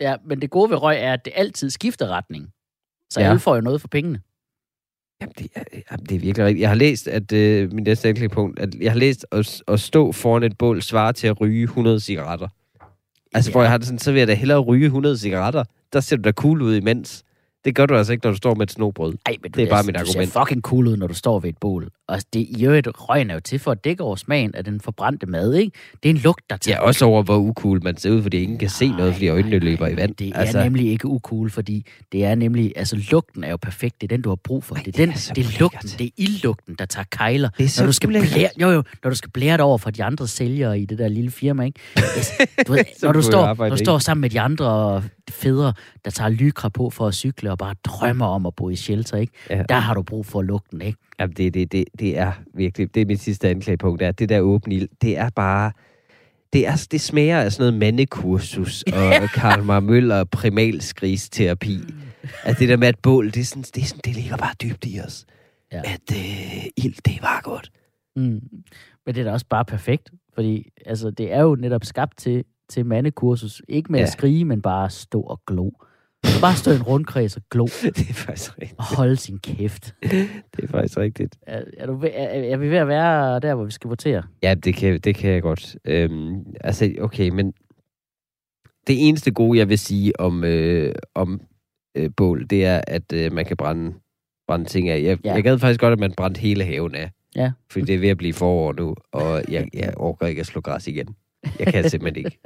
Speaker 3: ja, men det gode ved røg er, at det altid skifter retning. Så
Speaker 2: Ja.
Speaker 3: ja. alle får jo noget for pengene.
Speaker 2: Jamen, det er, jamen, det er virkelig rigtigt. Jeg har læst, at øh, min næste anklagepunkt, at jeg har læst at, at stå foran et bål svarer til at ryge 100 cigaretter. Altså,
Speaker 3: Ja.
Speaker 2: hvor jeg har det sådan, så vil jeg da hellere ryge 100 cigaretter. Der ser du da cool ud imens. Det gør du altså ikke, når du står med et snobrød.
Speaker 3: Ej, men
Speaker 2: Det er bare mit argument.
Speaker 3: ser fucking cool ud, når du står ved et bål. Og det, i øvrigt, røgen er jo til for at dække over smagen af den forbrændte mad, ikke? Det er en lugt, der tager
Speaker 2: Ja, også over, hvor ucool man ser ud, fordi ingen kan se noget, fordi øjnene løber i vand.
Speaker 3: Det er
Speaker 2: altså,
Speaker 3: nemlig ikke ucool, fordi det er nemlig, altså lugten er jo perfekt, det er den, du har brug for.
Speaker 2: Ej,
Speaker 3: det er,
Speaker 2: det er
Speaker 3: den, det er lugten, det er ildlugten, der tager kejler.
Speaker 2: Det er så
Speaker 3: når du skal blære, jo, jo, når du skal blære det over for de andre sælgere i det der lille firma, ikke? Yes, du ved, når du står, når du står sammen med de andre fædre, der tager lykra på for at cykle og bare drømmer om at bo i shelter, ikke?
Speaker 2: Ja.
Speaker 3: Der har du brug for lugten, ikke?
Speaker 2: Jamen, det, det, det, det er virkelig, det er mit sidste anklagepunkt, er, at det der åbne ild, det er bare, det, er, det smager af sådan noget mandekursus og Karl Møller primalskristerapi. At det der med, at bål, det, er sådan, det, er sådan, det ligger bare dybt i os.
Speaker 3: Ja.
Speaker 2: At øh, ild, det er bare godt.
Speaker 3: Mm. Men det er da også bare perfekt, fordi altså, det er jo netop skabt til, til mandekursus. Ikke med ja. At skrige, men bare stå og glo. Bare stå i en rundkreds og glo
Speaker 2: Det er faktisk rigtigt.
Speaker 3: og holde sin kæft.
Speaker 2: Det er faktisk rigtigt.
Speaker 3: Er, er, du er, er vi ved at være der, hvor vi skal votere?
Speaker 2: Ja, det kan, det kan jeg godt. Øhm, altså, okay, men det eneste gode, jeg vil sige om, øh, om øh, bål, det er, at øh, man kan brænde, brænde ting af. Jeg,
Speaker 3: ja.
Speaker 2: jeg gad faktisk godt, at man brændte hele haven af.
Speaker 3: Ja.
Speaker 2: Fordi det er ved at blive forår nu, og jeg, jeg orker ikke at slå græs igen. Jeg kan simpelthen ikke.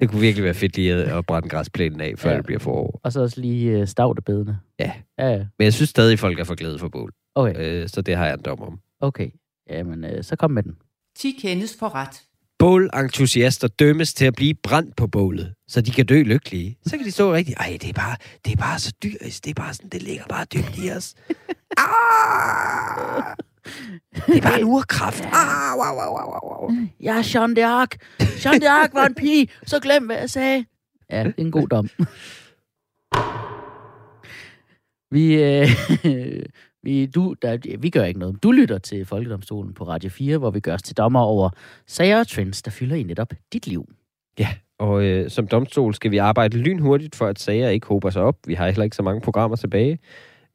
Speaker 2: Det kunne virkelig være fedt lige at brænde græsplænen af, før
Speaker 3: Ja.
Speaker 2: det bliver forår.
Speaker 3: Og så også lige uh, stavtebedene.
Speaker 2: Ja.
Speaker 3: Ja, ja.
Speaker 2: Men jeg synes stadig, at folk er for glade for bål.
Speaker 3: Okay,
Speaker 2: Øh, så det har jeg en dom om.
Speaker 3: okay. Jamen, uh, så kom med den.
Speaker 1: 10 kendes for ret.
Speaker 2: bålentusiaster dømmes til at blive brændt på bålet, så de kan dø lykkelige. Så kan de stå rigtig, ej, det er bare, det er bare så dyrisk, det er bare sådan, det ligger bare dybt i os. Ah! Det er bare en urkraft. Ah, wow, wow, wow, wow, wow.
Speaker 3: Jeg er Jean d'Arc. Jean d'Arc var en pige. Så glem, hvad jeg sagde. Ja, det er en god dom. Vi, øh, vi, du, der, vi gør ikke noget. Du lytter til Folkedomstolen på Radio 4, hvor vi gør os til dommer over sager og trends, der fylder i netop dit liv.
Speaker 2: Ja, og øh, som domstol skal vi arbejde lynhurtigt, for at sager ikke hober sig op. Vi har heller ikke så mange programmer tilbage,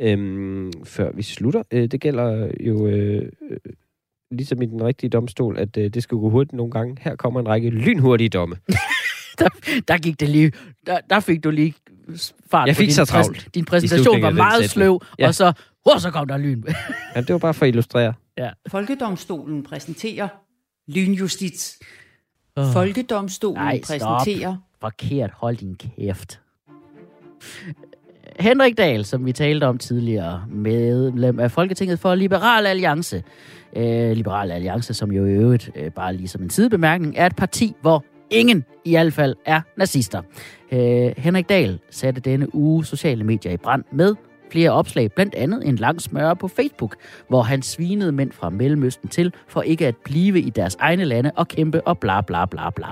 Speaker 2: øhm, før vi slutter. Øh, det gælder jo øh, øh, ligesom i den rigtige domstol, at øh, det skal gå hurtigt nogle gange. Her kommer en række lynhurtige domme.
Speaker 3: Der gik det lige... Der, der fik du lige fart
Speaker 2: Jeg fik
Speaker 3: din
Speaker 2: så travlt
Speaker 3: Din præsentation var meget sløv,
Speaker 2: Ja.
Speaker 3: og så... Hvor så kom der lyn.
Speaker 2: Ja, det var bare for at illustrere.
Speaker 1: Folkedomstolen præsenterer lynjustits.
Speaker 3: Åh.
Speaker 1: Folkedomstolen
Speaker 3: Nej, stop.
Speaker 1: præsenterer
Speaker 3: Forkert, hold din kæft. Henrik Dahl, som vi talte om tidligere, medlem af Folketinget for Liberal Alliance. Øh, Liberal Alliance, som jo i øvrigt, øh, bare lige som en sidebemærkning, er et parti, hvor ingen i hvert fald er nazister. Øh, Henrik Dahl satte denne uge sociale medier i brand med flere opslag, blandt andet en lang smøre på Facebook, hvor han svinede mænd fra Mellemøsten til for ikke at blive i deres egne lande og kæmpe og bla bla bla bla.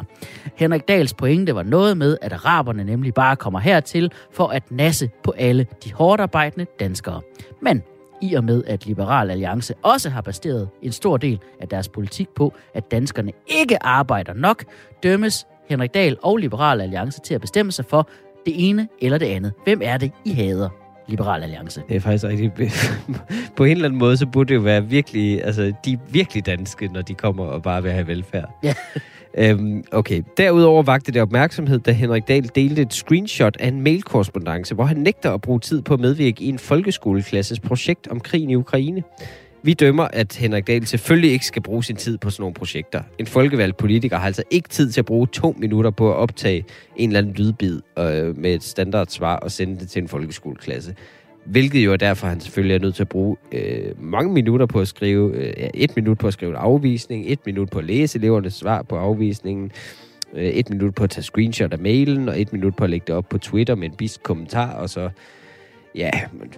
Speaker 3: Henrik Dahls pointe var noget med, at araberne nemlig bare kommer hertil for at nasse på alle de hårdt arbejdende danskere. Men i og med, at Liberal Alliance også har baseret en stor del af deres politik på, at danskerne ikke arbejder nok, dømmes Henrik Dahl og Liberal Alliance til at bestemme sig for det ene eller det andet. Hvem er det, I hader? Liberal Alliance.
Speaker 2: Det er faktisk rigtig... på en eller anden måde, så burde det jo være virkelig... Altså, de er virkelig danske, når de kommer og bare vil have velfærd.
Speaker 3: Ja.
Speaker 2: Øhm, okay. Derudover vagte det opmærksomhed, da Henrik Dahl delte et screenshot af en mailkorrespondance, hvor han nægter at bruge tid på at medvirke i en folkeskoleklasses projekt om krigen i Ukraine. Vi dømmer, at Henrik Dahl selvfølgelig ikke skal bruge sin tid på sådan nogle projekter. En folkevalgt politiker har altså ikke tid til at bruge to minutter på at optage en eller anden lydbid øh, med et standardsvar og sende det til en folkeskoleklasse. Hvilket jo er derfor, han selvfølgelig er nødt til at bruge øh, mange minutter på at skrive, øh, et minut på at skrive en afvisning, et minut på at læse elevernes svar på afvisningen, øh, et minut på at tage screenshot af mailen, og et minut på at lægge det op på Twitter med en bisk kommentar, og så ja,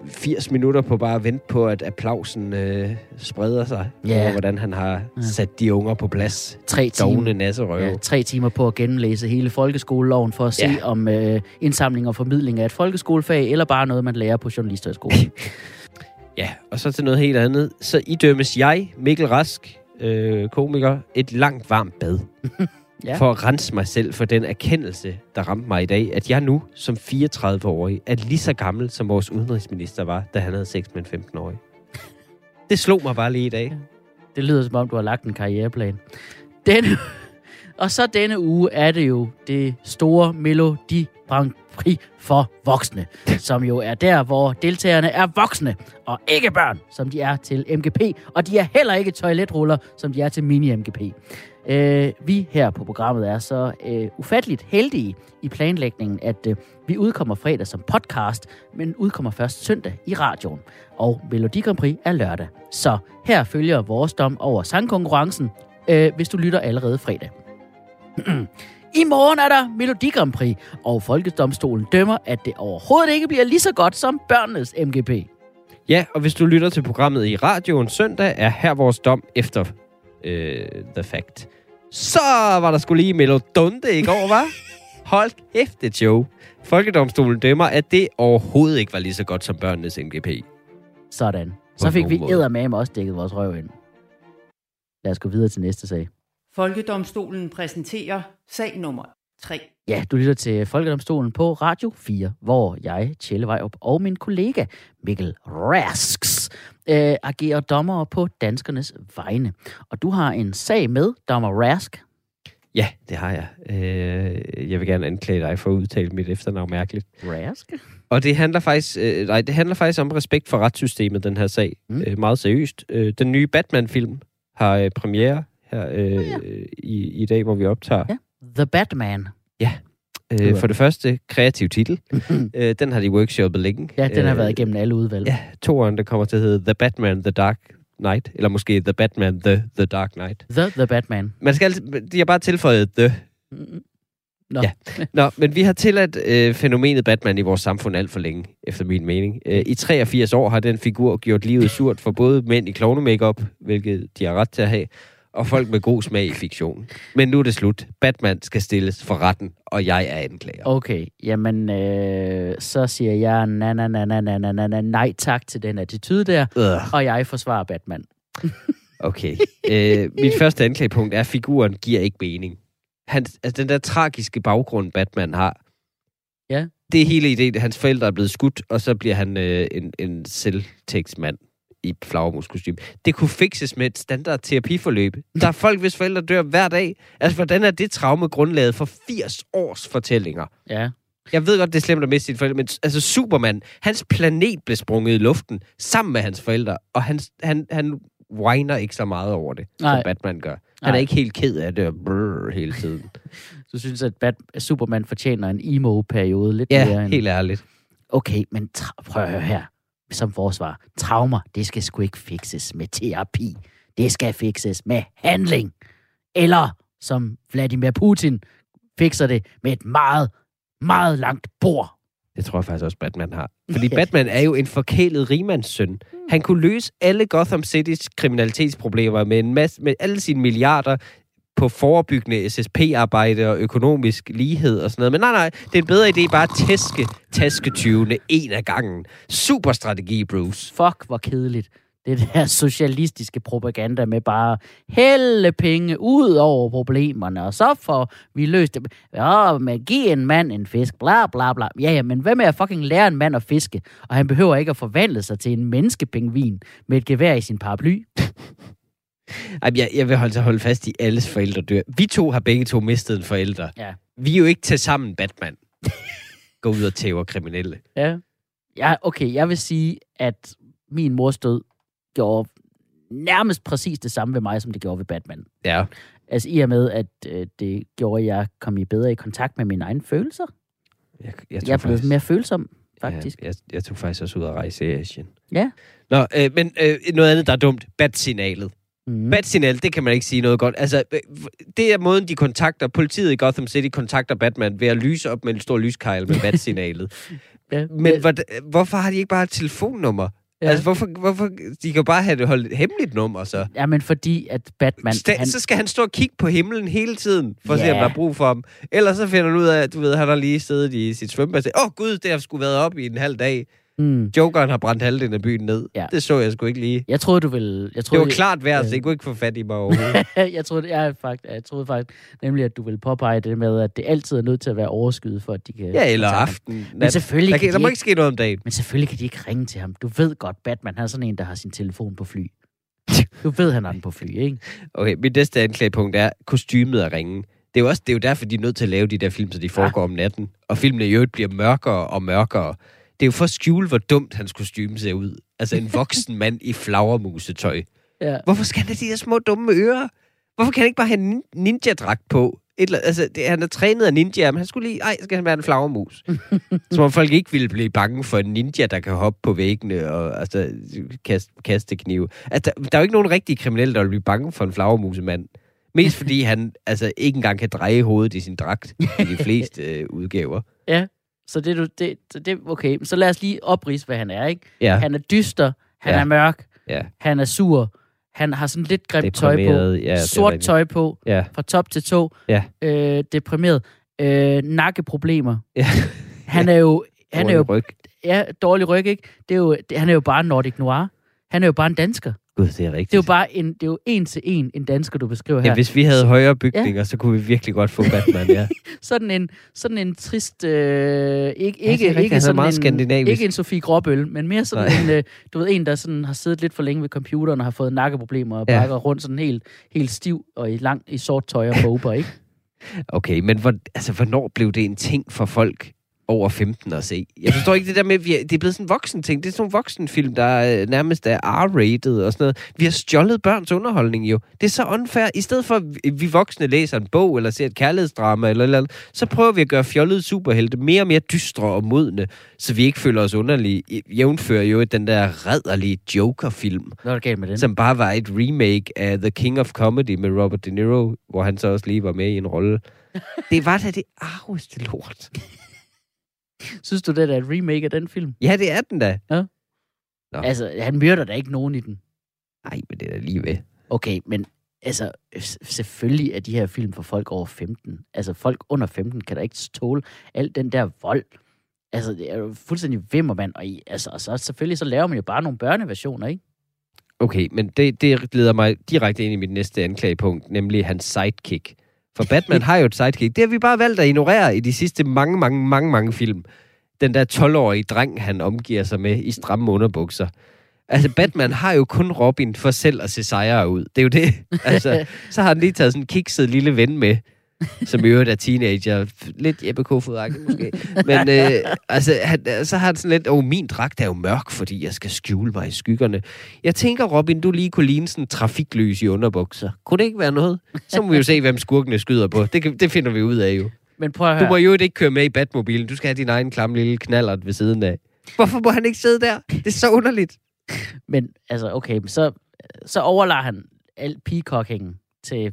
Speaker 2: 80 minutter på bare at vente på, at applausen øh, spreder sig,
Speaker 3: Ja.
Speaker 2: over hvordan han har sat de unger på plads.
Speaker 3: Tre timer,
Speaker 2: nasserøve.
Speaker 3: ja, tre timer på at gennemlæse hele folkeskoleloven for at se
Speaker 2: Ja.
Speaker 3: om øh, indsamling og formidling af et folkeskolefag, eller bare noget, man lærer på journalisterskolen.
Speaker 2: Ja, og så til noget helt andet. Så idømmes jeg, Mikkel Rask, øh, komiker, et langt varmt bad.
Speaker 3: Ja.
Speaker 2: For at rense mig selv for den erkendelse, der ramte mig i dag, at jeg nu, som 34-årig, er lige så gammel, som vores udenrigsminister var, da han havde sex med en 15-årig. Det slog mig bare lige i dag.
Speaker 3: Det lyder som om, du har lagt en karriereplan. Denne, og så denne uge er det jo det store Melodi Grand Prix for voksne, som jo er der, hvor deltagerne er voksne, og ikke børn, som de er til MGP, og de er heller ikke toiletruller, som de er til mini-MGP. Øh, vi her på programmet er så øh, ufatteligt heldige i planlægningen, at øh, vi udkommer fredag som podcast, men udkommer først søndag i radioen. Og Melodi Grand Prix er lørdag. Så her følger vores dom over sangkonkurrencen, øh, hvis du lytter allerede fredag. I morgen er der Melodi Grand Prix, og Folkedomstolen dømmer, at det overhovedet ikke bliver lige så godt som børnenes MGP.
Speaker 2: Ja, og hvis du lytter til programmet i radioen søndag, er her vores dom efter øh, The Fact. Så var der skulle lige Melodunde i går, var? Hold kæft, et show. Folkedomstolen dømmer, at det overhovedet ikke var lige så godt som børnenes MGP.
Speaker 3: Sådan. Så fik vi eddermame også dækket vores røv ind. Lad os gå videre til næste sag.
Speaker 1: Folkedomstolen præsenterer sag nummer 3.
Speaker 3: Ja, du lytter til Folkedomstolen på Radio 4, hvor jeg, Tjelle Vejrup, og min kollega Mikkel Rasks øh, agerer dommer på danskernes vegne. Og du har en sag med, dommer Rask.
Speaker 2: Ja, det har jeg. Øh, jeg vil gerne anklage dig for at udtale mit efternavn mærkeligt.
Speaker 3: Rask?
Speaker 2: Og det handler faktisk, øh, nej, det handler faktisk om respekt for retssystemet, den her sag.
Speaker 3: Mm.
Speaker 2: Øh, meget seriøst. Øh, den nye Batman-film har øh, premiere her øh,
Speaker 3: ja.
Speaker 2: i, i dag, hvor vi optager.
Speaker 3: Ja. The Batman.
Speaker 2: Øh, for det første, kreativ titel. øh, den har de workshoppet længe.
Speaker 3: Ja, den har
Speaker 2: Øh,
Speaker 3: været igennem alle udvalg.
Speaker 2: Ja, toeren, der kommer til at hedde The Batman, The Dark Knight. Eller måske The Batman, The, The Dark Knight.
Speaker 3: The, The Batman.
Speaker 2: Man skal altid, de har bare tilføjet The.
Speaker 3: Mm. Nå.
Speaker 2: Ja. Nå, men vi har tilladt øh, fænomenet Batman i vores samfund alt for længe, efter min mening. Øh, I 83 år har den figur gjort livet surt for både mænd i klovne hvilket de har ret til at have, og folk med god smag i fiktion. Men nu er det slut. Batman skal stilles for retten, og jeg er anklager.
Speaker 3: Okay, jamen, øh, så siger jeg na, na, na, na, na, na, na, nej tak til den attitude der,
Speaker 2: øh.
Speaker 3: og jeg forsvarer Batman.
Speaker 2: okay. Øh, mit første anklagepunkt er, at figuren giver ikke mening. Han, altså, den der tragiske baggrund, Batman har,
Speaker 3: ja.
Speaker 2: det er hele ideen, at hans forældre er blevet skudt, og så bliver han øh, en, en selvtægtsmand i flagermuskostyme. Det kunne fikses med et standard terapiforløb. Der er folk, hvis forældre dør hver dag. Altså, hvordan er det traume grundlaget for 80 års fortællinger?
Speaker 3: Ja.
Speaker 2: Jeg ved godt, det er slemt at miste sine forældre, men altså Superman, hans planet blev sprunget i luften sammen med hans forældre, og han, han, han whiner ikke så meget over det,
Speaker 3: Nej.
Speaker 2: som Batman gør. Han
Speaker 3: Nej.
Speaker 2: er ikke helt ked af det og brrr hele tiden.
Speaker 3: Du synes, at Bat- at Superman fortjener en emo-periode lidt mere
Speaker 2: Ja,
Speaker 3: end...
Speaker 2: helt ærligt.
Speaker 3: Okay, men tra- prøv at høre her. Som forsvar. Traumer, det skal sgu ikke fikses med terapi. Det skal fikses med handling. Eller, som Vladimir Putin fikser det med et meget, meget langt bord.
Speaker 2: Det tror jeg faktisk også, Batman har. Fordi Batman er jo en forkælet rigmandssøn. Han kunne løse alle Gotham City's kriminalitetsproblemer med en masse, med alle sine milliarder på forebyggende SSP-arbejde og økonomisk lighed og sådan noget. Men nej, nej, det er en bedre idé bare at tæske tasketyvene en af gangen. Super strategi, Bruce.
Speaker 3: Fuck, hvor kedeligt. Det der socialistiske propaganda med bare hælde penge ud over problemerne, og så får vi løst det. Ja, men giv en mand en fisk, bla bla bla. Ja, ja, men hvad med at fucking lære en mand at fiske? Og han behøver ikke at forvandle sig til en menneskepingvin med et gevær i sin paraply.
Speaker 2: Ej, jeg, jeg vil holde, holde fast i, alles forældre dør. Vi to har begge to mistet en forælder.
Speaker 3: Ja.
Speaker 2: Vi er jo ikke til sammen Batman. Gå ud og tæver kriminelle.
Speaker 3: Ja. ja, okay, jeg vil sige, at min mors død gjorde nærmest præcis det samme ved mig, som det gjorde ved Batman.
Speaker 2: Ja.
Speaker 3: Altså i og med, at øh, det gjorde, at jeg kom i bedre i kontakt med mine egne følelser.
Speaker 2: Jeg, jeg,
Speaker 3: Jeg er blevet mere følsom, faktisk.
Speaker 2: Ja, jeg, jeg tog faktisk også ud at rejse i Asien.
Speaker 3: Ja.
Speaker 2: Nå, øh, men øh, noget andet, der er dumt. Bat-signalet.
Speaker 3: Mm.
Speaker 2: Bat-signal, det kan man ikke sige noget godt. Altså, øh, det er måden, de kontakter, politiet i Gotham City kontakter Batman ved at lyse op med en stor lyskejl med bat-signalet.
Speaker 3: ja.
Speaker 2: men hvor, hvorfor har de ikke bare et telefonnummer?
Speaker 3: Ja.
Speaker 2: Altså, hvorfor, hvorfor, de kan bare have det holdt et hemmeligt nummer, så.
Speaker 3: Ja, men fordi at Batman...
Speaker 2: Sta-
Speaker 3: han,
Speaker 2: Så skal han stå og kigge på himlen hele tiden, for at se, om der er brug for ham. Ellers så finder han ud af, at du ved, han har lige siddet i sit sagt, åh oh, gud, det har sgu været op i en halv dag.
Speaker 3: Mm,
Speaker 2: Jokeren har brændt halvdelen af byen ned.
Speaker 3: Ja.
Speaker 2: Det så jeg sgu ikke lige.
Speaker 3: jeg troede, du ville... Jeg
Speaker 2: Det
Speaker 3: troede,
Speaker 2: var klart værd, så
Speaker 3: øh.
Speaker 2: jeg kunne ikke få fat i mig overhovedet.
Speaker 3: jeg, troede, jeg, faktisk, jeg troede faktisk nemlig, at du ville påpege det med, at det altid er nødt til at være overskyet, for at de kan...
Speaker 2: ja, eller
Speaker 3: ham.
Speaker 2: aften.
Speaker 3: Men
Speaker 2: Nat.
Speaker 3: selvfølgelig,
Speaker 2: Der,
Speaker 3: kan
Speaker 2: kan, der
Speaker 3: de
Speaker 2: må
Speaker 3: ikke,
Speaker 2: ske noget om dagen.
Speaker 3: men selvfølgelig kan de ikke ringe til ham. Du ved godt, Batman han er sådan en, der har sin telefon på fly. Du ved, han har den på fly, ikke?
Speaker 2: Okay, mit næste anklagepunkt er, kostymet er ringe. Det er, jo også, det er jo derfor, de er nødt til at lave de der film, så de foregår om natten. Og filmene i øvrigt bliver mørkere og mørkere. Det er jo for at skjule, hvor dumt hans kostume ser ud. Altså en voksen mand i flagermusetøj.
Speaker 3: Ja.
Speaker 2: Hvorfor skal han have de der små dumme ører? Hvorfor kan han ikke bare have en nin- ninja-dragt på? Et eller, altså, det, han er trænet af ninja, men han skulle lige, ej, skal han være en flagermus. Som om folk ikke ville blive bange for en ninja, der kan hoppe på væggene og altså, kaste, kaste knive. Altså, der, der er jo ikke nogen rigtige kriminelle, der vil blive bange for en flagermusemand. Mest fordi han altså, ikke engang kan dreje hovedet i sin dragt i de fleste øh, udgaver.
Speaker 3: Ja, så det, er du, det, så det okay. Så lad os lige oprise, hvad han er, ikke?
Speaker 2: Ja,
Speaker 3: Han er dyster, han
Speaker 2: Ja.
Speaker 3: er mørk,
Speaker 2: ja,
Speaker 3: han er sur, Han har sådan lidt grimt tøj på.
Speaker 2: Ja,
Speaker 3: sort tøj på,
Speaker 2: Ja,
Speaker 3: fra top til tå.
Speaker 2: Ja.
Speaker 3: Øh, deprimeret. Øh, nakkeproblemer.
Speaker 2: ja.
Speaker 3: Han er jo, han er jo
Speaker 2: ryg.
Speaker 3: ja, dårlig ryg, ikke? Det er jo, det, han er jo bare Nordic Noir. Han er jo bare en dansker.
Speaker 2: Gud, det er rigtigt.
Speaker 3: Det er jo bare en, det er jo en til en en dansker, du beskriver her.
Speaker 2: Ja, hvis vi havde højere bygninger, ja. så kunne vi virkelig godt få Batman, ja.
Speaker 3: Sådan en, sådan en trist, øh, ikke, ikke,
Speaker 2: rigtigt.
Speaker 3: ikke sådan
Speaker 2: meget
Speaker 3: en,
Speaker 2: skandinavisk.
Speaker 3: ikke en Sofie Gråbøl, men mere sådan
Speaker 2: Nej.
Speaker 3: en, øh, du ved, en, der sådan har siddet lidt for længe ved computeren og har fået nakkeproblemer og
Speaker 2: Ja.
Speaker 3: bakker rundt sådan helt, helt stiv og i lang i sort tøj og bober, ikke?
Speaker 2: Okay, men hvor, altså, hvornår blev det en ting for folk over 15 at se? Jeg forstår ikke det der med, at vi er, det er blevet sådan en voksen ting. Det er sådan en voksenfilm, der øh, nærmest er R-rated og sådan noget. Vi har stjålet børns underholdning jo. Det er så unfair. I stedet for, at vi voksne læser en bog eller ser et kærlighedsdrama eller eller andet, så prøver vi at gøre fjollede superhelte mere og mere dystre og modne, så vi ikke føler os underlige. Jævnfører jo den der redderlige Joker-film,
Speaker 3: er der galt med den?
Speaker 2: som bare var et remake af The King of Comedy med Robert De Niro, hvor han så også lige var med i en rolle. Det var da det arveste lort.
Speaker 3: Synes du, det er et remake af den film?
Speaker 2: Ja, det er den da. Nå.
Speaker 3: Altså, han myrder da ikke nogen i den.
Speaker 2: Nej, men det er da lige ved.
Speaker 3: Okay, men altså, selvfølgelig er de her film for folk over 15. Altså, folk under 15 kan da ikke tåle al den der vold. Altså, det er jo fuldstændig vimmermand. Og, i, altså, og så selvfølgelig så laver man jo bare nogle børneversioner, ikke?
Speaker 2: Okay, men det, det leder mig direkte ind i mit næste anklagepunkt, nemlig hans sidekick. For Batman har jo et sidekick. Det har vi bare valgt at ignorere i de sidste mange, mange, mange, mange film. Den der 12-årige dreng, han omgiver sig med i stramme underbukser. Altså, Batman har jo kun Robin for selv at se sejre ud. Det er jo det. Altså, så har han lige taget sådan en kikset lille ven med, som i øvrigt er teenager. Lidt Jeppe kofod måske. Men øh, altså, han, så har han sådan lidt, åh, min dragt er jo mørk, fordi jeg skal skjule mig i skyggerne. Jeg tænker, Robin, du lige kunne ligne sådan trafiklys i underbukser. Kunne det ikke være noget? Så må vi jo se, hvem skurkene skyder på. Det, det finder vi ud af jo.
Speaker 3: Men prøv at
Speaker 2: Du
Speaker 3: høre.
Speaker 2: må jo ikke køre med i Batmobilen. Du skal have din egen klam lille knallert ved siden af. Hvorfor må han ikke sidde der? Det er så underligt.
Speaker 3: Men altså, okay, så, så overlader han al peacockingen til,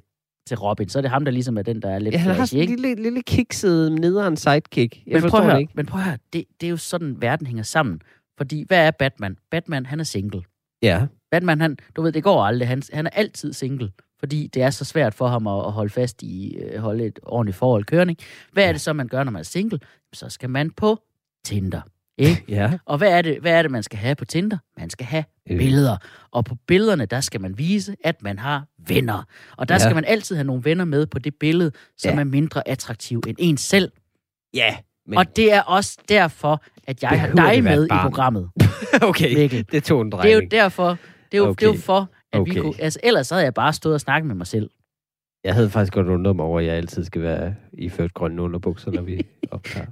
Speaker 3: til Robin. Så er det ham, der ligesom er den, der er lidt
Speaker 2: Ja, han har sådan en lille, lille kikset nederen sidekick. Jeg
Speaker 3: Men prøv høre,
Speaker 2: ikke.
Speaker 3: men prøv at høre, det, det er jo sådan, verden hænger sammen. Fordi, hvad er Batman? Batman, han er single.
Speaker 2: Ja.
Speaker 3: Batman, han, du ved, det går aldrig. Han, han er altid single, fordi det er så svært for ham at, at holde fast i, øh, holde et ordentligt forhold kørende. Hvad er det så, man gør, når man er single? Så skal man på Tinder. Ikke?
Speaker 2: Ja.
Speaker 3: Og hvad er, det, hvad er det, man skal have på Tinder? Man skal have
Speaker 2: Øh.
Speaker 3: billeder. Og på billederne, der skal man vise, at man har venner. Og der
Speaker 2: Ja.
Speaker 3: skal man altid have nogle venner med på det billede, som
Speaker 2: Ja.
Speaker 3: er mindre attraktiv end en selv.
Speaker 2: Ja. Men...
Speaker 3: Og det er også derfor, at jeg har
Speaker 2: Behøver
Speaker 3: dig
Speaker 2: være et
Speaker 3: med i programmet.
Speaker 2: okay,
Speaker 3: Mikkel.
Speaker 2: det tog en
Speaker 3: Det er
Speaker 2: drejning.
Speaker 3: jo derfor, det er jo, okay. det er jo for, at okay. vi kunne... Altså, ellers så havde jeg bare stået og snakket med mig selv.
Speaker 2: Jeg havde faktisk godt undret mig over, at jeg altid skal være iført grønne underbukser, når vi optager.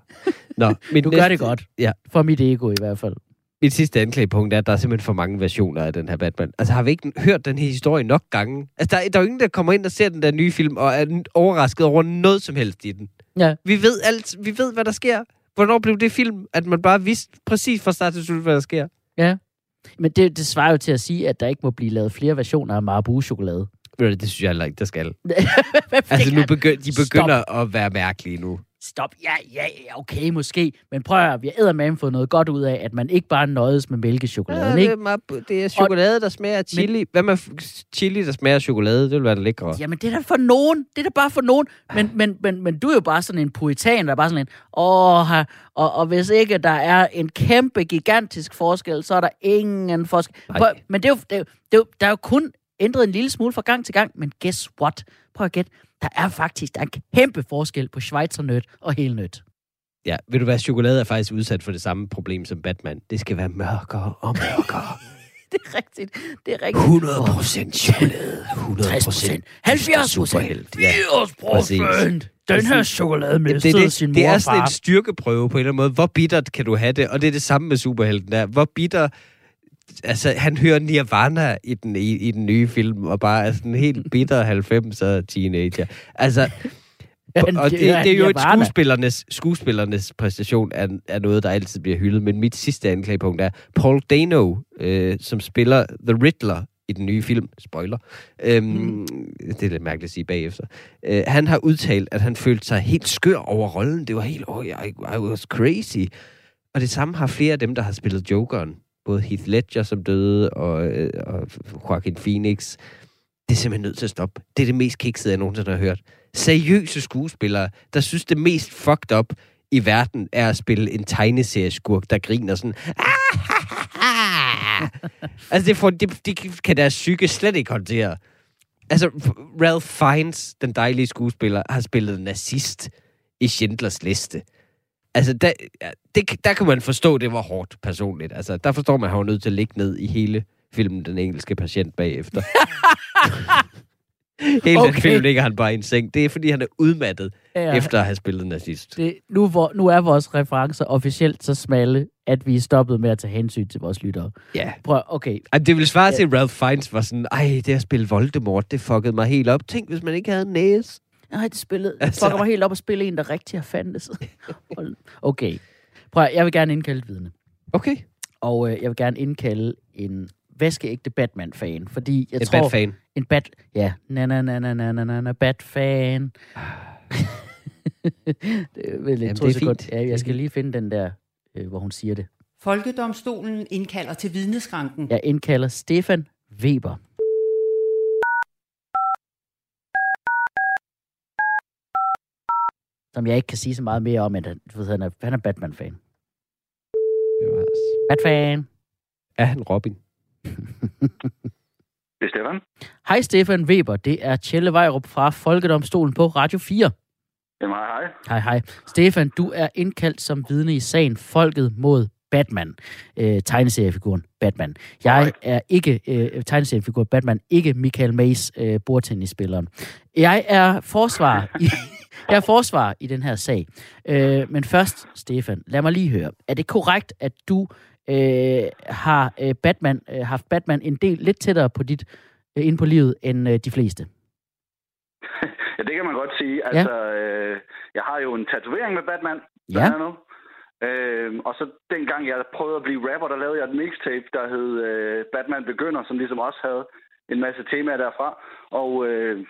Speaker 2: Nå, mit
Speaker 3: Du
Speaker 2: næste,
Speaker 3: gør det godt.
Speaker 2: Ja.
Speaker 3: For mit ego i hvert fald.
Speaker 2: Mit sidste anklagepunkt er, at der er simpelthen for mange versioner af den her Batman. Altså, har vi ikke hørt den her historie nok gange? Altså, der, der er jo ingen, der kommer ind og ser den der nye film, og er overrasket over noget som helst i den.
Speaker 3: Ja.
Speaker 2: Vi ved alt. Vi ved, hvad der sker. Hvornår blev det film, at man bare vidste præcis fra start til slut, hvad der sker?
Speaker 3: Men det, det svarer jo til at sige, at der ikke må blive lavet flere versioner af Marabu-chokolade.
Speaker 2: Det synes jeg heller ikke, der skal. Altså, nu begynd, de begynder at være mærkelige nu.
Speaker 3: Stop. Ja, ja, ja, okay, måske. Men prøv at høre, vi har eddermame fået noget godt ud af, at man ikke bare nøjes med mælkechokoladen,
Speaker 2: det,
Speaker 3: ikke?
Speaker 2: er, meget- det er chokolade, der smager af chili. Hvad med chili, der smager af chokolade? Det vil være det lækre.
Speaker 3: Jamen, det er da for nogen. Det er da bare for nogen. Men, men, men, men du er jo bare sådan en puritan, der er bare sådan en, åh, og, og hvis ikke der er en kæmpe, gigantisk forskel, så er der ingen forskel. Prøv, men det er, jo, det, er jo, det er jo, der er jo kun ændret en lille smule fra gang til gang, men guess what? Prøv at gætte. Der er faktisk der er en kæmpe forskel på Schweizernødt og helnødt.
Speaker 2: Ja, ved du hvad, chokolade er faktisk udsat for det samme problem som Batman. Det skal være mørkere og mørkere.
Speaker 3: Det er rigtigt. Det er rigtigt.
Speaker 2: 100% chokolade.
Speaker 3: 60 70
Speaker 2: superhelt. Ja.
Speaker 3: 80 procent. Den her chokolade mistede
Speaker 2: det, det,
Speaker 3: sin mor
Speaker 2: det er sådan en styrkeprøve på en eller anden måde. Hvor bittert kan du have det? Og det er det samme med superhelten der. Hvor bitter... Altså, han hører Nirvana i den, i, i den nye film, og bare er sådan en helt bitter 90'er teenager. Altså,
Speaker 3: Han
Speaker 2: og det,
Speaker 3: hører
Speaker 2: det er jo et skuespillernes, skuespillernes præstation er, er noget, der altid bliver hyldet. Men mit sidste anklagepunkt er, Paul Dano, øh, som spiller The Riddler i den nye film, spoiler, øhm, mm. det er lidt mærkeligt at sige bagefter, øh, han har udtalt, at han følte sig helt skør over rollen. Det var helt, oh, I, I was crazy. Og det samme har flere af dem, der har spillet Jokeren både Heath Ledger, som døde, og, øh, og Joaquin Phoenix. Det er simpelthen nødt til at stoppe. Det er det mest kiksede, jeg nogensinde har hørt. Seriøse skuespillere, der synes, det mest fucked up i verden er at spille en tegneserieskurk, der griner sådan... Ah! altså, det, får, det, det kan deres psyke slet ikke håndtere. Altså, Ralph Fiennes, den dejlige skuespiller, har spillet nazist i Schindlers Liste. Altså, der, det, der kan man forstå, det var hårdt personligt. Altså, der forstår man, at han var nødt til at ligge ned i hele filmen, Den engelske patient, bagefter. Hele okay. den film ligger han bare i en seng. Det er, fordi han er udmattet ja. efter at have spillet nazist.
Speaker 3: Det, nu, hvor, nu er vores referencer officielt så smalle, at vi er stoppet med at tage hensyn til vores lyttere.
Speaker 2: Ja.
Speaker 3: Prøv, okay.
Speaker 2: Det vil svare ja. til, at Ralph Fiennes var sådan, ej, det at spille Voldemort, det fuckede mig helt op. Tænk, hvis man ikke havde en næse.
Speaker 3: Nej, det spillede, altså... fucker mig helt op at spille en, der rigtig har fandtes. okay. Prøv jeg vil gerne indkalde et vidne.
Speaker 2: Okay.
Speaker 3: Og øh, jeg vil gerne indkalde en vaskeægte Batman-fan, fordi jeg
Speaker 2: en
Speaker 3: tror...
Speaker 2: Bat-fan.
Speaker 3: En Bat... Ja. Na na na na na na na na Bat-fan. det er vel et
Speaker 2: det er fint.
Speaker 3: Ja, jeg skal lige finde den der, øh, hvor hun siger det.
Speaker 1: Folkedomstolen indkalder til vidneskranken.
Speaker 3: Jeg indkalder Stefan Weber. Som jeg ikke kan sige så meget mere om, end at du ved, han er, han er Batman-fan. Batman.
Speaker 2: Er han Robin?
Speaker 5: det er Stefan.
Speaker 3: Hej Stefan Weber, det er Tjelle Vejrup fra Folkedomstolen på Radio 4.
Speaker 5: Jamen hej hej.
Speaker 3: Hej hej. Stefan, du er indkaldt som vidne i sagen Folket mod Batman, øh, tegneseriefiguren Batman. Jeg
Speaker 5: Nej.
Speaker 3: er ikke øh, tegneseriefigur Batman, ikke Michael Mays øh, bordtennisspilleren. Jeg er forsvar i, jeg er forsvar i den her sag. Øh, men først, Stefan, lad mig lige høre. Er det korrekt, at du øh, har øh, Batman øh, haft Batman en del lidt tættere på dit øh, ind på livet end øh, de fleste?
Speaker 5: ja, det kan man godt sige. Altså, øh, jeg har jo en tatovering med Batman.
Speaker 3: Ja.
Speaker 5: Nu. Øh, og så dengang jeg prøvede at blive rapper, der lavede jeg et mixtape, der hed øh, Batman Begynder, som ligesom også havde en masse temaer derfra. Og øh,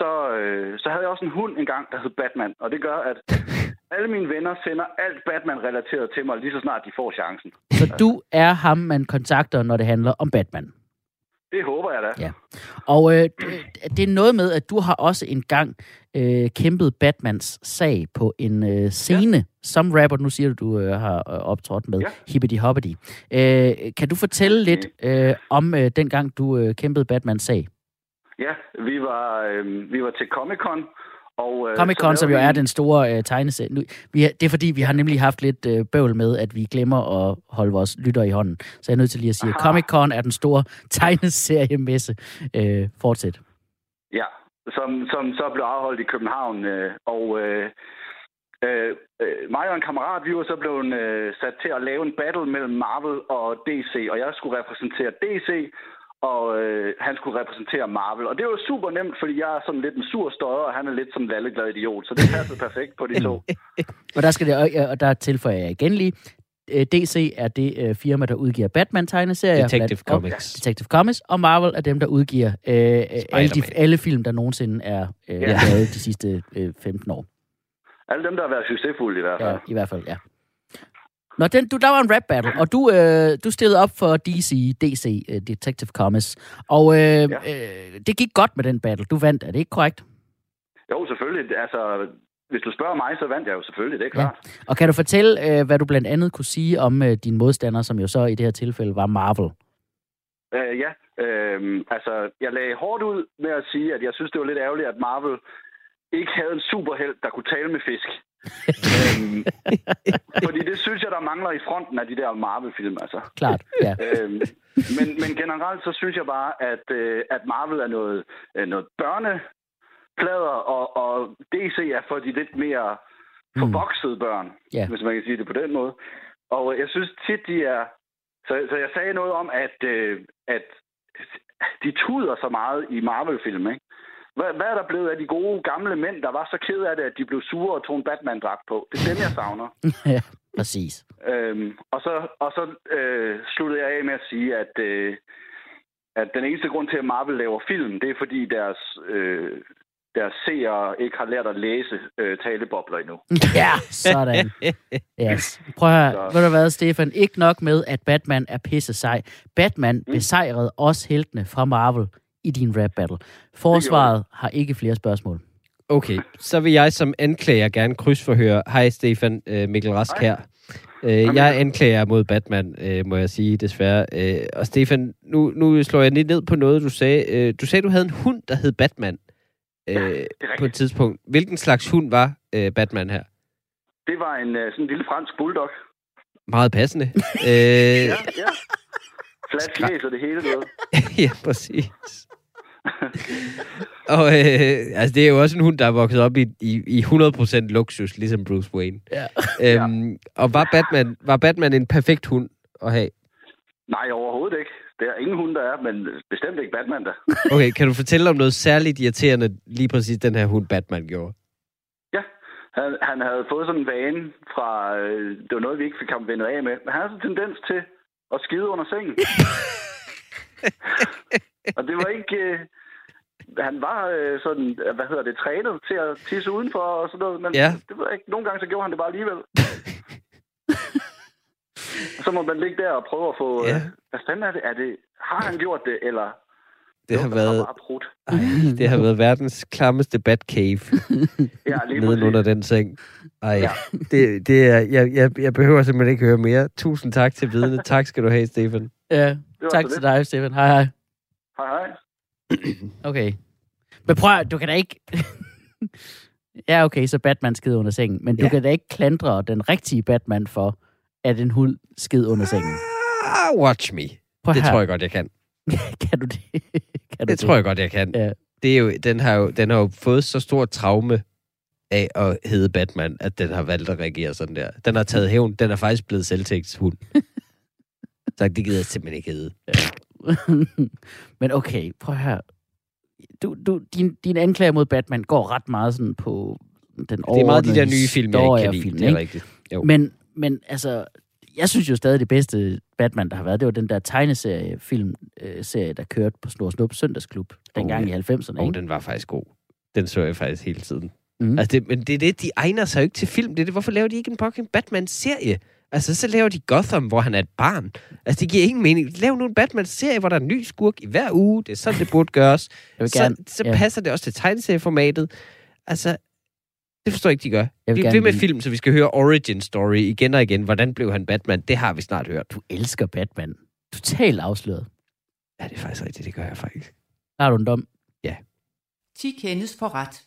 Speaker 5: så, øh, så havde jeg også en hund engang, der hed Batman. Og det gør, at alle mine venner sender alt Batman-relateret til mig, lige så snart de får chancen.
Speaker 3: Så du er ham, man kontakter, når det handler om Batman?
Speaker 5: Det håber jeg da.
Speaker 3: Ja. Og øh, det er noget med, at du har også engang øh, kæmpet Batmans sag på en øh, scene, ja. som rapper, nu siger du, du øh, har øh, optrådt med
Speaker 5: Ja.
Speaker 3: Hippity Hoppity. Øh, kan du fortælle lidt øh, om øh, dengang, du øh, kæmpede Batmans sag?
Speaker 5: Ja, vi var, øh, vi var til Comic-Con. Og, øh,
Speaker 3: Comic Con, som jo
Speaker 5: vi-
Speaker 3: er den store øh, tegneserie. Nu, vi, det er fordi, vi har nemlig haft lidt øh, bøvl med, at vi glemmer at holde vores lytter i hånden. Så jeg er nødt til lige at sige, at
Speaker 5: Aha.
Speaker 3: Comic Con er den store tegneseriemesse. Øh, fortsæt.
Speaker 5: Ja, som, som så blev afholdt i København. Øh, og øh, øh, øh, mig og en kammerat, vi var så blevet øh, sat til at lave en battle mellem Marvel og DC. Og jeg skulle repræsentere DC, og øh, han skulle repræsentere Marvel. Og det var super nemt, fordi jeg er sådan lidt en sur støder, og han er lidt som en lalleglad idiot. Så det passede perfekt på de to.
Speaker 3: Og der, skal det, og- der tilføjer jeg igen lige, øh, DC er det øh, firma, der udgiver Batman-tegneserier.
Speaker 2: Detective
Speaker 3: blandt- og-
Speaker 2: Comics.
Speaker 3: Detective Comics, og Marvel er dem, der udgiver øh, alle, de, alle film, der nogensinde er øh,
Speaker 5: Ja.
Speaker 3: lavet de sidste øh, 15 år.
Speaker 5: Alle dem, der har været succesfulde i hvert fald.
Speaker 3: Ja, I hvert fald, ja. Nå, den, du, der var en rap battle, og du, øh, du stillede op for DC, DC, øh, Detective Comics. Og øh,
Speaker 5: Ja.
Speaker 3: øh, det gik godt med den battle. Du vandt, er det ikke korrekt?
Speaker 5: Jo, selvfølgelig. Altså, hvis du spørger mig, så vandt jeg jo selvfølgelig, det er
Speaker 3: Ja.
Speaker 5: klart.
Speaker 3: Og kan du fortælle, øh, hvad du blandt andet kunne sige om øh, din modstander, som jo så i det her tilfælde var Marvel?
Speaker 5: Øh, ja, øh, altså, jeg lagde hårdt ud med at sige, at jeg synes, det var lidt ærgerligt, at Marvel ikke havde en superhelt, der kunne tale med fisk. Øhm, fordi det synes jeg, der mangler i fronten af de der Marvel-film, altså.
Speaker 3: Klart, ja.
Speaker 5: øhm, men, men generelt så synes jeg bare, at, øh, at Marvel er noget, øh, noget børneplader, og, og DC er for de lidt mere forvoksede børn,
Speaker 3: Ja.
Speaker 5: hvis man kan sige det på den måde. Og jeg synes tit, de er... Så, så jeg sagde noget om, at, øh, at de tuder så meget i Marvel-film, ikke? Hvad, hvad er der blevet af de gode gamle mænd, der var så ked af det, at de blev sure og tog en Batman-dragt på? Det er dem, jeg savner.
Speaker 3: ja, præcis.
Speaker 5: Øhm, og så, og så øh, sluttede jeg af med at sige, at, øh, at den eneste grund til, at Marvel laver film, det er fordi deres, øh, deres seere ikke har lært at læse øh, talebobler endnu.
Speaker 3: Ja, sådan. Yes. Prøv at høre,
Speaker 5: Så-
Speaker 3: ved du hvad, Stefan? Ikke nok med, at Batman er pisse sej. Batman
Speaker 5: Mm.
Speaker 3: besejrede også heltene fra Marvel i din rap battle. Forsvaret har ikke flere spørgsmål.
Speaker 2: Okay, så vil jeg som anklager gerne krydsforhøre. Hej Stefan, øh, Mikkel Rask
Speaker 5: Hej.
Speaker 2: her. Øh, jeg er anklager mod Batman, øh, må jeg sige, desværre. Øh, og Stefan, nu, nu slår jeg lidt ned på noget, du sagde. Øh, du sagde, du havde en hund, der hed Batman øh,
Speaker 5: det er
Speaker 2: på et tidspunkt. Hvilken slags hund var øh, Batman her?
Speaker 5: Det var en sådan en lille fransk bulldog.
Speaker 2: Meget passende. øh,
Speaker 5: Ja, ja. Flat og det hele, ved.
Speaker 2: ja, præcis. og øh, altså, det er jo også en hund, der er vokset op i, i, i 100% luksus, ligesom Bruce Wayne.
Speaker 3: Ja.
Speaker 2: Øhm, og var Batman, var Batman en perfekt hund at have?
Speaker 5: Nej, overhovedet ikke. Det er ingen hund, der er, men bestemt ikke Batman, der.
Speaker 2: Okay, kan du fortælle om noget særligt irriterende, lige præcis den her hund Batman gjorde?
Speaker 5: Ja, han, han havde fået sådan en vane fra... Øh, det var noget, vi ikke fik ham vendet af med. Men han har sådan en tendens til at skide under sengen. og det var ikke... Øh, han var øh, sådan, øh, hvad hedder det, trænet til at tisse udenfor og sådan noget, men
Speaker 2: Ja.
Speaker 5: det ved jeg ikke. Nogle gange så gjorde han det bare alligevel. Og så må man ligge der og prøve at få...
Speaker 2: Ja.
Speaker 5: Ja. Hvad fanden er det? er det? Har han gjort det, eller...
Speaker 2: Det har været, ej, det har været verdens klammeste Batcave
Speaker 5: Ja, lige
Speaker 2: neden under den seng. Ej,
Speaker 5: Ja.
Speaker 2: det, det er, jeg, jeg, jeg behøver simpelthen ikke høre mere. Tusind tak til vidne. tak skal du have, Stefan.
Speaker 3: Ja, tak til
Speaker 5: lidt.
Speaker 3: dig, Stefan. Hej, hej.
Speaker 5: Hej, hej.
Speaker 3: Okay. Men prøv du kan da ikke... ja, okay, så Batman skid under sengen. Men du
Speaker 2: Ja.
Speaker 3: kan da ikke klandre den rigtige Batman for, at en hund skid under sengen.
Speaker 2: Ah, watch me.
Speaker 3: Prøv
Speaker 2: Det
Speaker 3: her.
Speaker 2: tror jeg godt, jeg kan.
Speaker 3: kan du det? kan du
Speaker 2: Det tror jeg godt, jeg kan.
Speaker 3: Ja.
Speaker 2: Det er jo, den, har jo, den har jo fået så stort traume af at hedde Batman, at den har valgt at reagere sådan der. Den har taget hævn. Den er faktisk blevet selvtægtshund. så det gider jeg simpelthen ikke hedde.
Speaker 3: Men okay, prøv her. Du, du, din, din anklage mod Batman går ret meget sådan på den
Speaker 2: Det er meget de der nye film, jeg ikke kan lide.
Speaker 3: og
Speaker 2: Det er rigtigt. Jo.
Speaker 3: Men, men altså, jeg synes jo stadig, det bedste Batman, der har været, det var den der tegneserie, film, øh, serie, der kørte på Snor Snup Søndagsklub, dengang
Speaker 2: ja.
Speaker 3: i 90'erne.
Speaker 2: Og
Speaker 3: ikke?
Speaker 2: den var faktisk god. Den så jeg faktisk hele tiden. Mm. Altså det, men det er det, de egner sig jo ikke til film. Det er det, hvorfor laver de ikke en fucking Batman-serie? Altså, så laver de Gotham, hvor han er et barn. Altså, det giver ingen mening. Lav nu en Batman-serie, hvor der er en ny skurk i hver uge. Det er sådan, det burde gøres.
Speaker 3: Jeg gerne,
Speaker 2: så så
Speaker 3: ja.
Speaker 2: passer det også til tegneserieformatet. Altså, det forstår jeg ikke, de gør.
Speaker 3: Jeg
Speaker 2: Vi er ved med film, så vi skal høre origin story igen og igen. Hvordan blev han Batman? Det har vi snart hørt.
Speaker 3: du elsker Batman. Totalt afsløret.
Speaker 2: Ja, det er faktisk rigtigt. Det gør jeg faktisk.
Speaker 3: Har du en dom?
Speaker 1: 10 kendes for ret.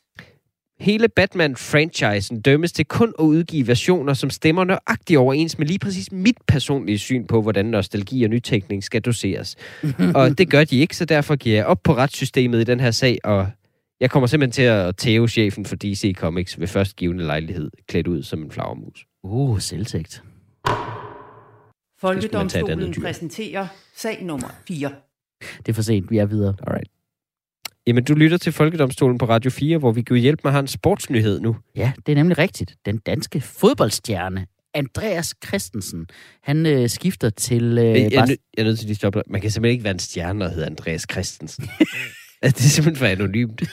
Speaker 2: Hele Batman-franchisen dømmes til kun at udgive versioner, som stemmer nøjagtigt overens med lige præcis mit personlige syn på, hvordan nostalgi og nytænkning skal doseres. og det gør de ikke, så derfor giver jeg op på retssystemet i den her sag, og jeg kommer simpelthen til at tæve chefen for DC Comics ved førstgivende lejlighed, klædt ud som en flagermus.
Speaker 3: Uh, selvtægt.
Speaker 1: Folkedomstolen præsenterer sag nummer 4.
Speaker 3: Det er for sent, vi er videre.
Speaker 2: Alright. Jamen, du lytter til Folkedomstolen på Radio 4, hvor vi kan hjælpe med en sportsnyhed nu.
Speaker 3: Ja, det er nemlig rigtigt. Den danske fodboldstjerne, Andreas Christensen, han øh, skifter til... Øh,
Speaker 2: Jeg, jeg, jeg er nødt til at stoppe. Man kan simpelthen ikke være en stjerne og hedde Andreas Christensen. altså, det er simpelthen for anonymt.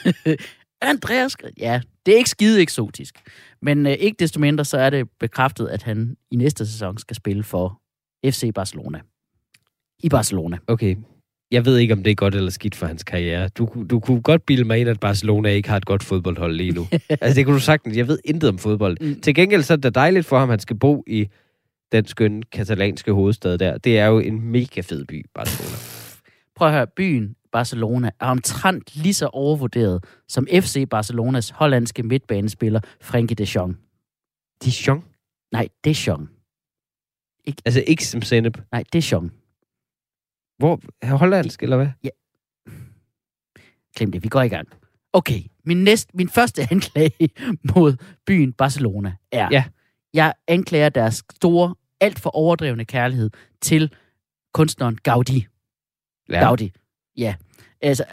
Speaker 3: Andreas, ja, det er ikke skide eksotisk. Men øh, ikke desto mindre, så er det bekræftet, at han i næste sæson skal spille for FC Barcelona. I Barcelona.
Speaker 2: Okay. Jeg ved ikke, om det er godt eller skidt for hans karriere. Du, du kunne godt bilde mig ind, at Barcelona ikke har et godt fodboldhold lige nu. altså, det kunne du sagtens. Jeg ved intet om fodbold.
Speaker 3: Mm.
Speaker 2: Til gengæld så er det dejligt for ham, at han skal bo i den skønne katalanske hovedstad der. Det er jo en mega fed by, Barcelona.
Speaker 3: Prøv at høre, byen Barcelona er omtrent lige så overvurderet som FC Barcelonas hollandske midtbanespiller Frenkie de Jong.
Speaker 2: Dijon?
Speaker 3: Nej, de Jong.
Speaker 2: Altså ikke som sennep.
Speaker 3: Nej, de Jong.
Speaker 2: Hvor? Hollandsk, eller hvad?
Speaker 3: Glem det, vi går i gang. Okay, min, næste, min første anklage mod byen Barcelona er,
Speaker 2: Ja.
Speaker 3: jeg anklager deres store, alt for overdrevne kærlighed til kunstneren Gaudi.
Speaker 2: Ja.
Speaker 3: Gaudi. Ja. Altså,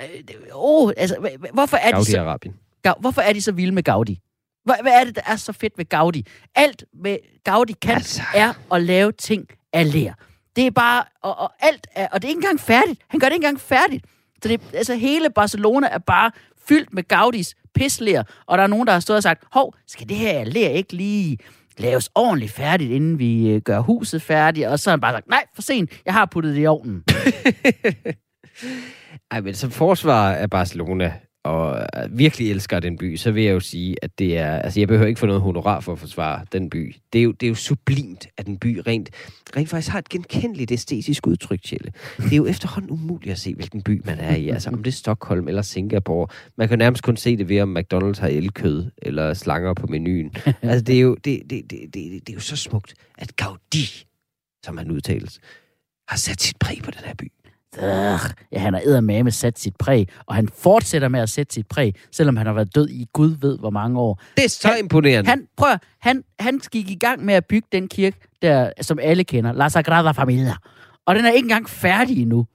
Speaker 3: åh, altså, hvorfor er, de så,
Speaker 2: Saudi-Arabien.
Speaker 3: Gau- hvorfor er de så vilde med Gaudi? Hvad, hvad er det, der er så fedt ved Gaudi? Alt med Gaudi kan,
Speaker 2: Altså.
Speaker 3: er at lave ting af lær. Det er bare, og, og alt er, og det er ikke engang færdigt. Han gør det ikke engang færdigt. Så det, altså hele Barcelona er bare fyldt med Gaudis pisler, og der er nogen, der har stået og sagt, hov, skal det her ler ikke lige laves ordentligt færdigt, inden vi øh, gør huset færdigt? Og så har han bare sagt, nej, for sent, jeg har puttet det i ovnen.
Speaker 2: Ej, men som forsvar af Barcelona, og virkelig elsker den by, så vil jeg jo sige, at det er... Altså, jeg behøver ikke få noget honorar for at forsvare den by. Det er jo, det er jo sublimt, at den by rent, rent faktisk har et genkendeligt æstetisk udtryk, Tjelle. Det er jo efterhånden umuligt at se, hvilken by man er i. Altså, om det er Stockholm eller Singapore. Man kan nærmest kun se det ved, om McDonald's har elkød eller slanger på menuen. Altså, det er jo, det, det, det, det, det er jo så smukt, at Gaudi, som han udtales, har sat sit præg på den her by.
Speaker 3: Øh, ja, han har eddermame sat sit præg, og han fortsætter med at sætte sit præg, selvom han har været død i Gud ved hvor mange år.
Speaker 2: Det er så han, imponerende.
Speaker 3: Han, prøv, han, han gik i gang med at bygge den kirke, der, som alle kender, La Sagrada Familia. Og den er ikke engang færdig endnu.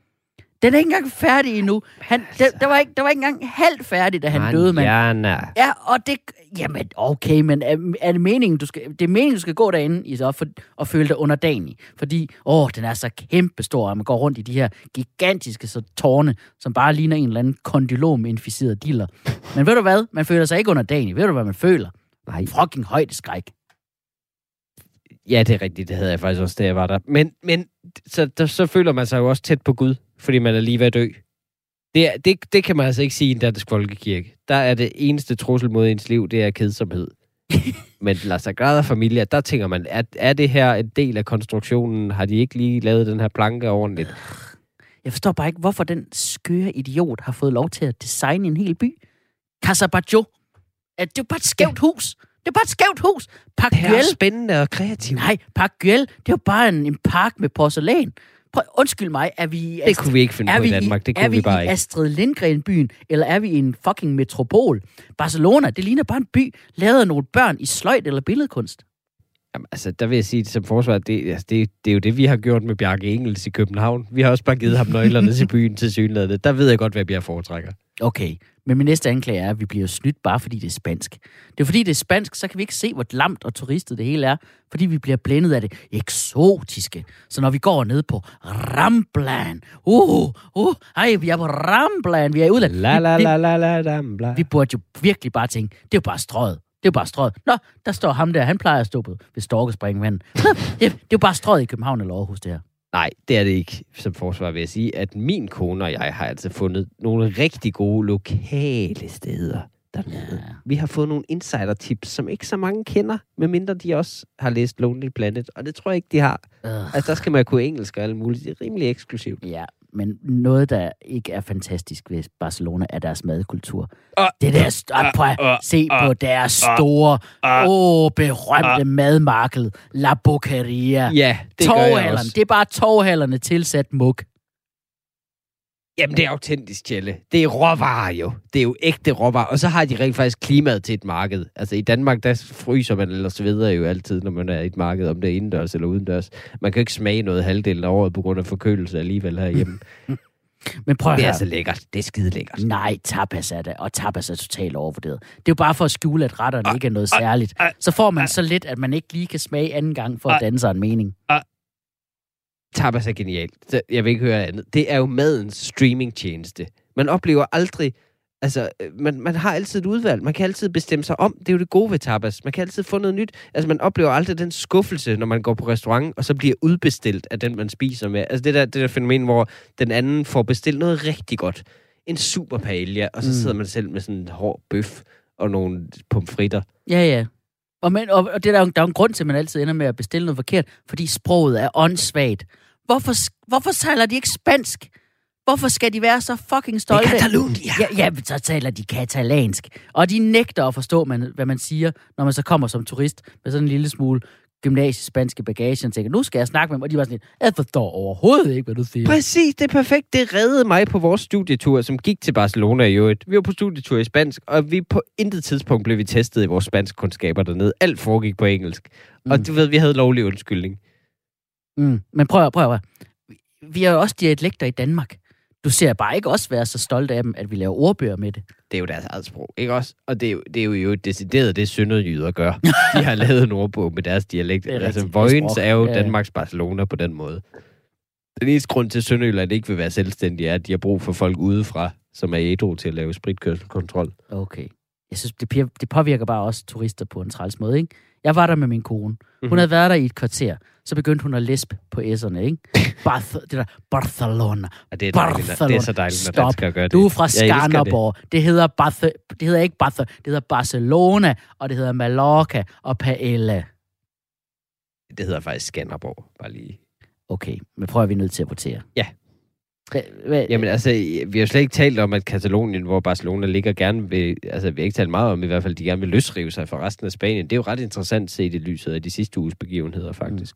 Speaker 3: Den er ikke engang færdig endnu. Han, der, der, var ikke, der var ikke engang halvt færdig, da han
Speaker 2: Man,
Speaker 3: døde, mand.
Speaker 2: Jana.
Speaker 3: Ja, og det... Jamen, okay, men er, er det meningen, du skal... Det er meningen, du skal gå derinde i så for, og føle dig underdanig. Fordi, åh, den er så kæmpestor, og man går rundt i de her gigantiske så tårne, som bare ligner en eller anden kondylom-inficeret diller. Men ved du hvad? Man føler sig ikke underdanig. Ved du, hvad man føler?
Speaker 2: Nej.
Speaker 3: Fucking højdeskræk.
Speaker 2: Ja, det er rigtigt. Det havde jeg faktisk også, da jeg var der. Men, men så, der, så føler man sig jo også tæt på Gud, fordi man er lige ved at dø. Det, det, det kan man altså ikke sige i en dansk folkekirke. Der er det eneste trussel mod ens liv, det er kedsomhed. Men La Sagrada Familia, der tænker man, er, er det her en del af konstruktionen? Har de ikke lige lavet den her planke ordentligt?
Speaker 3: Jeg forstår bare ikke, hvorfor den skøre idiot har fået lov til at designe en hel by. Casabaggio. At det er jo bare et skævt hus. Det er bare et skævt hus. Park
Speaker 2: Det er spændende og kreativt.
Speaker 3: Nej, Park Güell, det er jo bare en, en park med porcelæn. Prøv, undskyld mig, er vi i
Speaker 2: Det kunne vi ikke finde
Speaker 3: er
Speaker 2: på i
Speaker 3: vi
Speaker 2: Danmark. Det
Speaker 3: er
Speaker 2: kunne
Speaker 3: vi
Speaker 2: vi bare
Speaker 3: i
Speaker 2: ikke.
Speaker 3: Astrid Lindgren-byen, eller er vi i en fucking metropol? Barcelona, det ligner bare en by, lavet af nogle børn i sløjt eller billedkunst.
Speaker 2: Jamen, altså, der vil jeg sige som forsvar, det, altså, det, det er jo det, vi har gjort med Bjarke Engels i København. Vi har også bare givet ham nøglerne til byen til synligheden. Der ved jeg godt, hvad jeg foretrækker.
Speaker 3: Okay, men min næste anklage er, at vi bliver snydt bare fordi det er spansk. Det er fordi det er spansk, så kan vi ikke se, hvor lamt og turistet det hele er, fordi vi bliver blændet af det eksotiske. Så når vi går ned på Ramblan, uh, uh, ej, vi er på Ramblan, vi er ude af...
Speaker 2: La la la la la la la.
Speaker 3: vi burde jo virkelig bare tænke, det er jo bare strøget. Det er jo bare strøget. Nå, der står ham der, han plejer at stå på ved Storkespringvandet. Det, det er jo bare strøget i København eller Aarhus, det her.
Speaker 2: Nej, det er det ikke. Som forsvar vil jeg sige, at min kone og jeg har altså fundet nogle rigtig gode lokale steder dernede.
Speaker 3: Ja.
Speaker 2: Vi har fået nogle insider-tips, som ikke så mange kender, medmindre de også har læst Lonely Planet, og det tror jeg ikke, de har.
Speaker 3: Øh.
Speaker 2: Altså, der skal man kunne engelsk og alt muligt. Det er rimelig eksklusivt.
Speaker 3: Ja, men noget, der ikke er fantastisk ved Barcelona, er deres madkultur.
Speaker 2: Ah,
Speaker 3: det der, ah, prøv at se på deres store, åh, berømte madmarked, La Boqueria.
Speaker 2: Ja, det
Speaker 3: Torvhallerne, det er bare torvhallerne tilsat mug.
Speaker 2: Jamen, det er autentisk, Tjelle. Det er råvarer jo. Det er jo ægte råvarer. Og så har de rent faktisk klimaet til et marked. Altså i Danmark, der fryser man eller sveder jo altid, når man er i et marked, om det er indendørs eller udendørs. Man kan jo ikke smage noget halvdelen af året på grund af forkølelse alligevel herhjemme.
Speaker 3: Men prøv at
Speaker 2: det er altså lækkert. Det er skide lækkert.
Speaker 3: Nej, tapas er det, og tapas er totalt overvurderet. Det er jo bare for at skjule, at retterne ikke er noget særligt. Så får man så lidt, at man ikke lige kan smage anden gang for at danne sig en mening.
Speaker 2: Tapas er genialt. Jeg vil ikke høre andet. Det er jo madens streamingtjeneste. Man oplever aldrig... Altså, øh, man, man har altid et udvalg. Man kan altid bestemme sig om. Det er jo det gode ved tapas. Man kan altid få noget nyt. Altså, man oplever aldrig den skuffelse, når man går på restaurant, og så bliver udbestilt af den, man spiser med. Altså, det der, det der fænomen, hvor den anden får bestilt noget rigtig godt. En super paella, og så
Speaker 3: Mm.
Speaker 2: sidder man selv med sådan en hård bøf og nogle pomfritter.
Speaker 3: Ja, ja. Og, men, og, og det er der, jo, der er jo en grund til, at man altid ender med at bestille noget forkert, fordi sproget er åndssvagt. Hvorfor, hvorfor taler de ikke spansk? Hvorfor skal de være så fucking stolte?
Speaker 2: Catalunya.
Speaker 3: Ja, ja, men så taler de katalansk. Og de nægter at forstå, man, hvad man siger, når man så kommer som turist med sådan en lille smule gymnasiespanske bagage, og tænker, nu skal jeg snakke med dem, og de var sådan lidt, jeg forstår overhovedet ikke, hvad du siger.
Speaker 2: Præcis, det er perfekt. Det reddede mig på vores studietur, som gik til Barcelona i øvrigt. Vi var på studietur i spansk, og vi på intet tidspunkt blev vi testet i vores spansk kundskaber dernede. Alt foregik på engelsk. Mm. Og du ved, vi havde lovlig undskyldning.
Speaker 3: Mm. Men prøv at prøv at Vi har jo også dialekter i Danmark. Du ser bare ikke også være så stolt af dem, at vi laver ordbøger med det.
Speaker 2: Det er jo deres eget sprog, ikke også? Og det er jo, det er jo, decideret det, sønderjyder gør. De har lavet en ordbog med deres dialekt.
Speaker 3: Det er
Speaker 2: altså, Vojens er jo
Speaker 3: Ja, ja.
Speaker 2: Danmarks Barcelona på den måde. Den eneste grund til, at Sønderjylland ikke vil være selvstændig, er, at de har brug for folk udefra, som er ædru til at lave spritkørselskontrol.
Speaker 3: Okay. jeg synes, det, det påvirker bare også turister på en træls måde, ikke? Jeg var der med min kone. Hun
Speaker 2: Mhm.
Speaker 3: havde været der i et kvarter. Så begyndte hun at læspe på s'erne, ikke? Barth- det der Barcelona.
Speaker 2: Og det er, dejligt, når- det er så dejligt, når danskere gør det.
Speaker 3: Du er fra. Skanderborg. Det. det hedder Barth- det hedder ikke Barth- det hedder Barcelona, og det hedder Mallorca og Paella.
Speaker 2: Det hedder faktisk Skanderborg, bare lige.
Speaker 3: Okay, men prøv at vi er nødt til at votere.
Speaker 2: Ja.
Speaker 3: Hva, hva,
Speaker 2: Jamen altså, vi har slet ikke talt om, at Katalonien, hvor Barcelona ligger, gerne vil, altså vi har ikke talt meget om, i hvert fald, de gerne vil løsrive sig fra resten af Spanien. Det er jo ret interessant set i lyset af de sidste uges begivenheder, faktisk.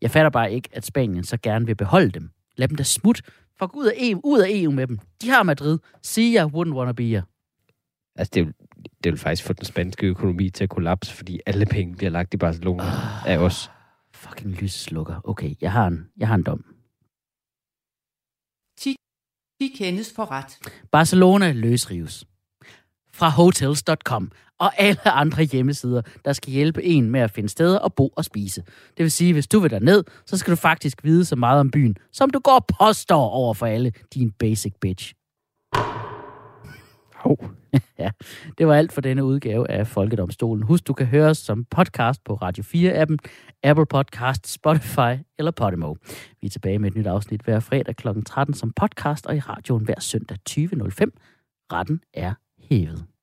Speaker 3: Jeg fatter bare ikke, at Spanien så gerne vil beholde dem. Lad dem da smut. For ud af, EU, ud af EU med dem. De har Madrid. See ya, wouldn't wanna be ya.
Speaker 2: Altså, det vil, det vil faktisk få den spanske økonomi til at kollapse, fordi alle penge bliver lagt i Barcelona af os.
Speaker 3: Fucking lysslukker. Okay, jeg har en, jeg har en dom.
Speaker 1: De kendes for ret.
Speaker 3: Barcelona løsrives. Fra hotels.com og alle andre hjemmesider, der skal hjælpe en med at finde steder at bo og spise. Det vil sige, hvis du vil derned, så skal du faktisk vide så meget om byen, som du går og påstår over for alle, din basic bitch.
Speaker 2: Hov.
Speaker 3: ja, det var alt for denne udgave af Folkedomstolen. Husk, du kan høre os som podcast på Radio 4-appen, Apple Podcast, Spotify eller Podimo. Vi er tilbage med et nyt afsnit hver fredag kl. 13 som podcast og i radioen hver søndag 20.05. Retten er hævet.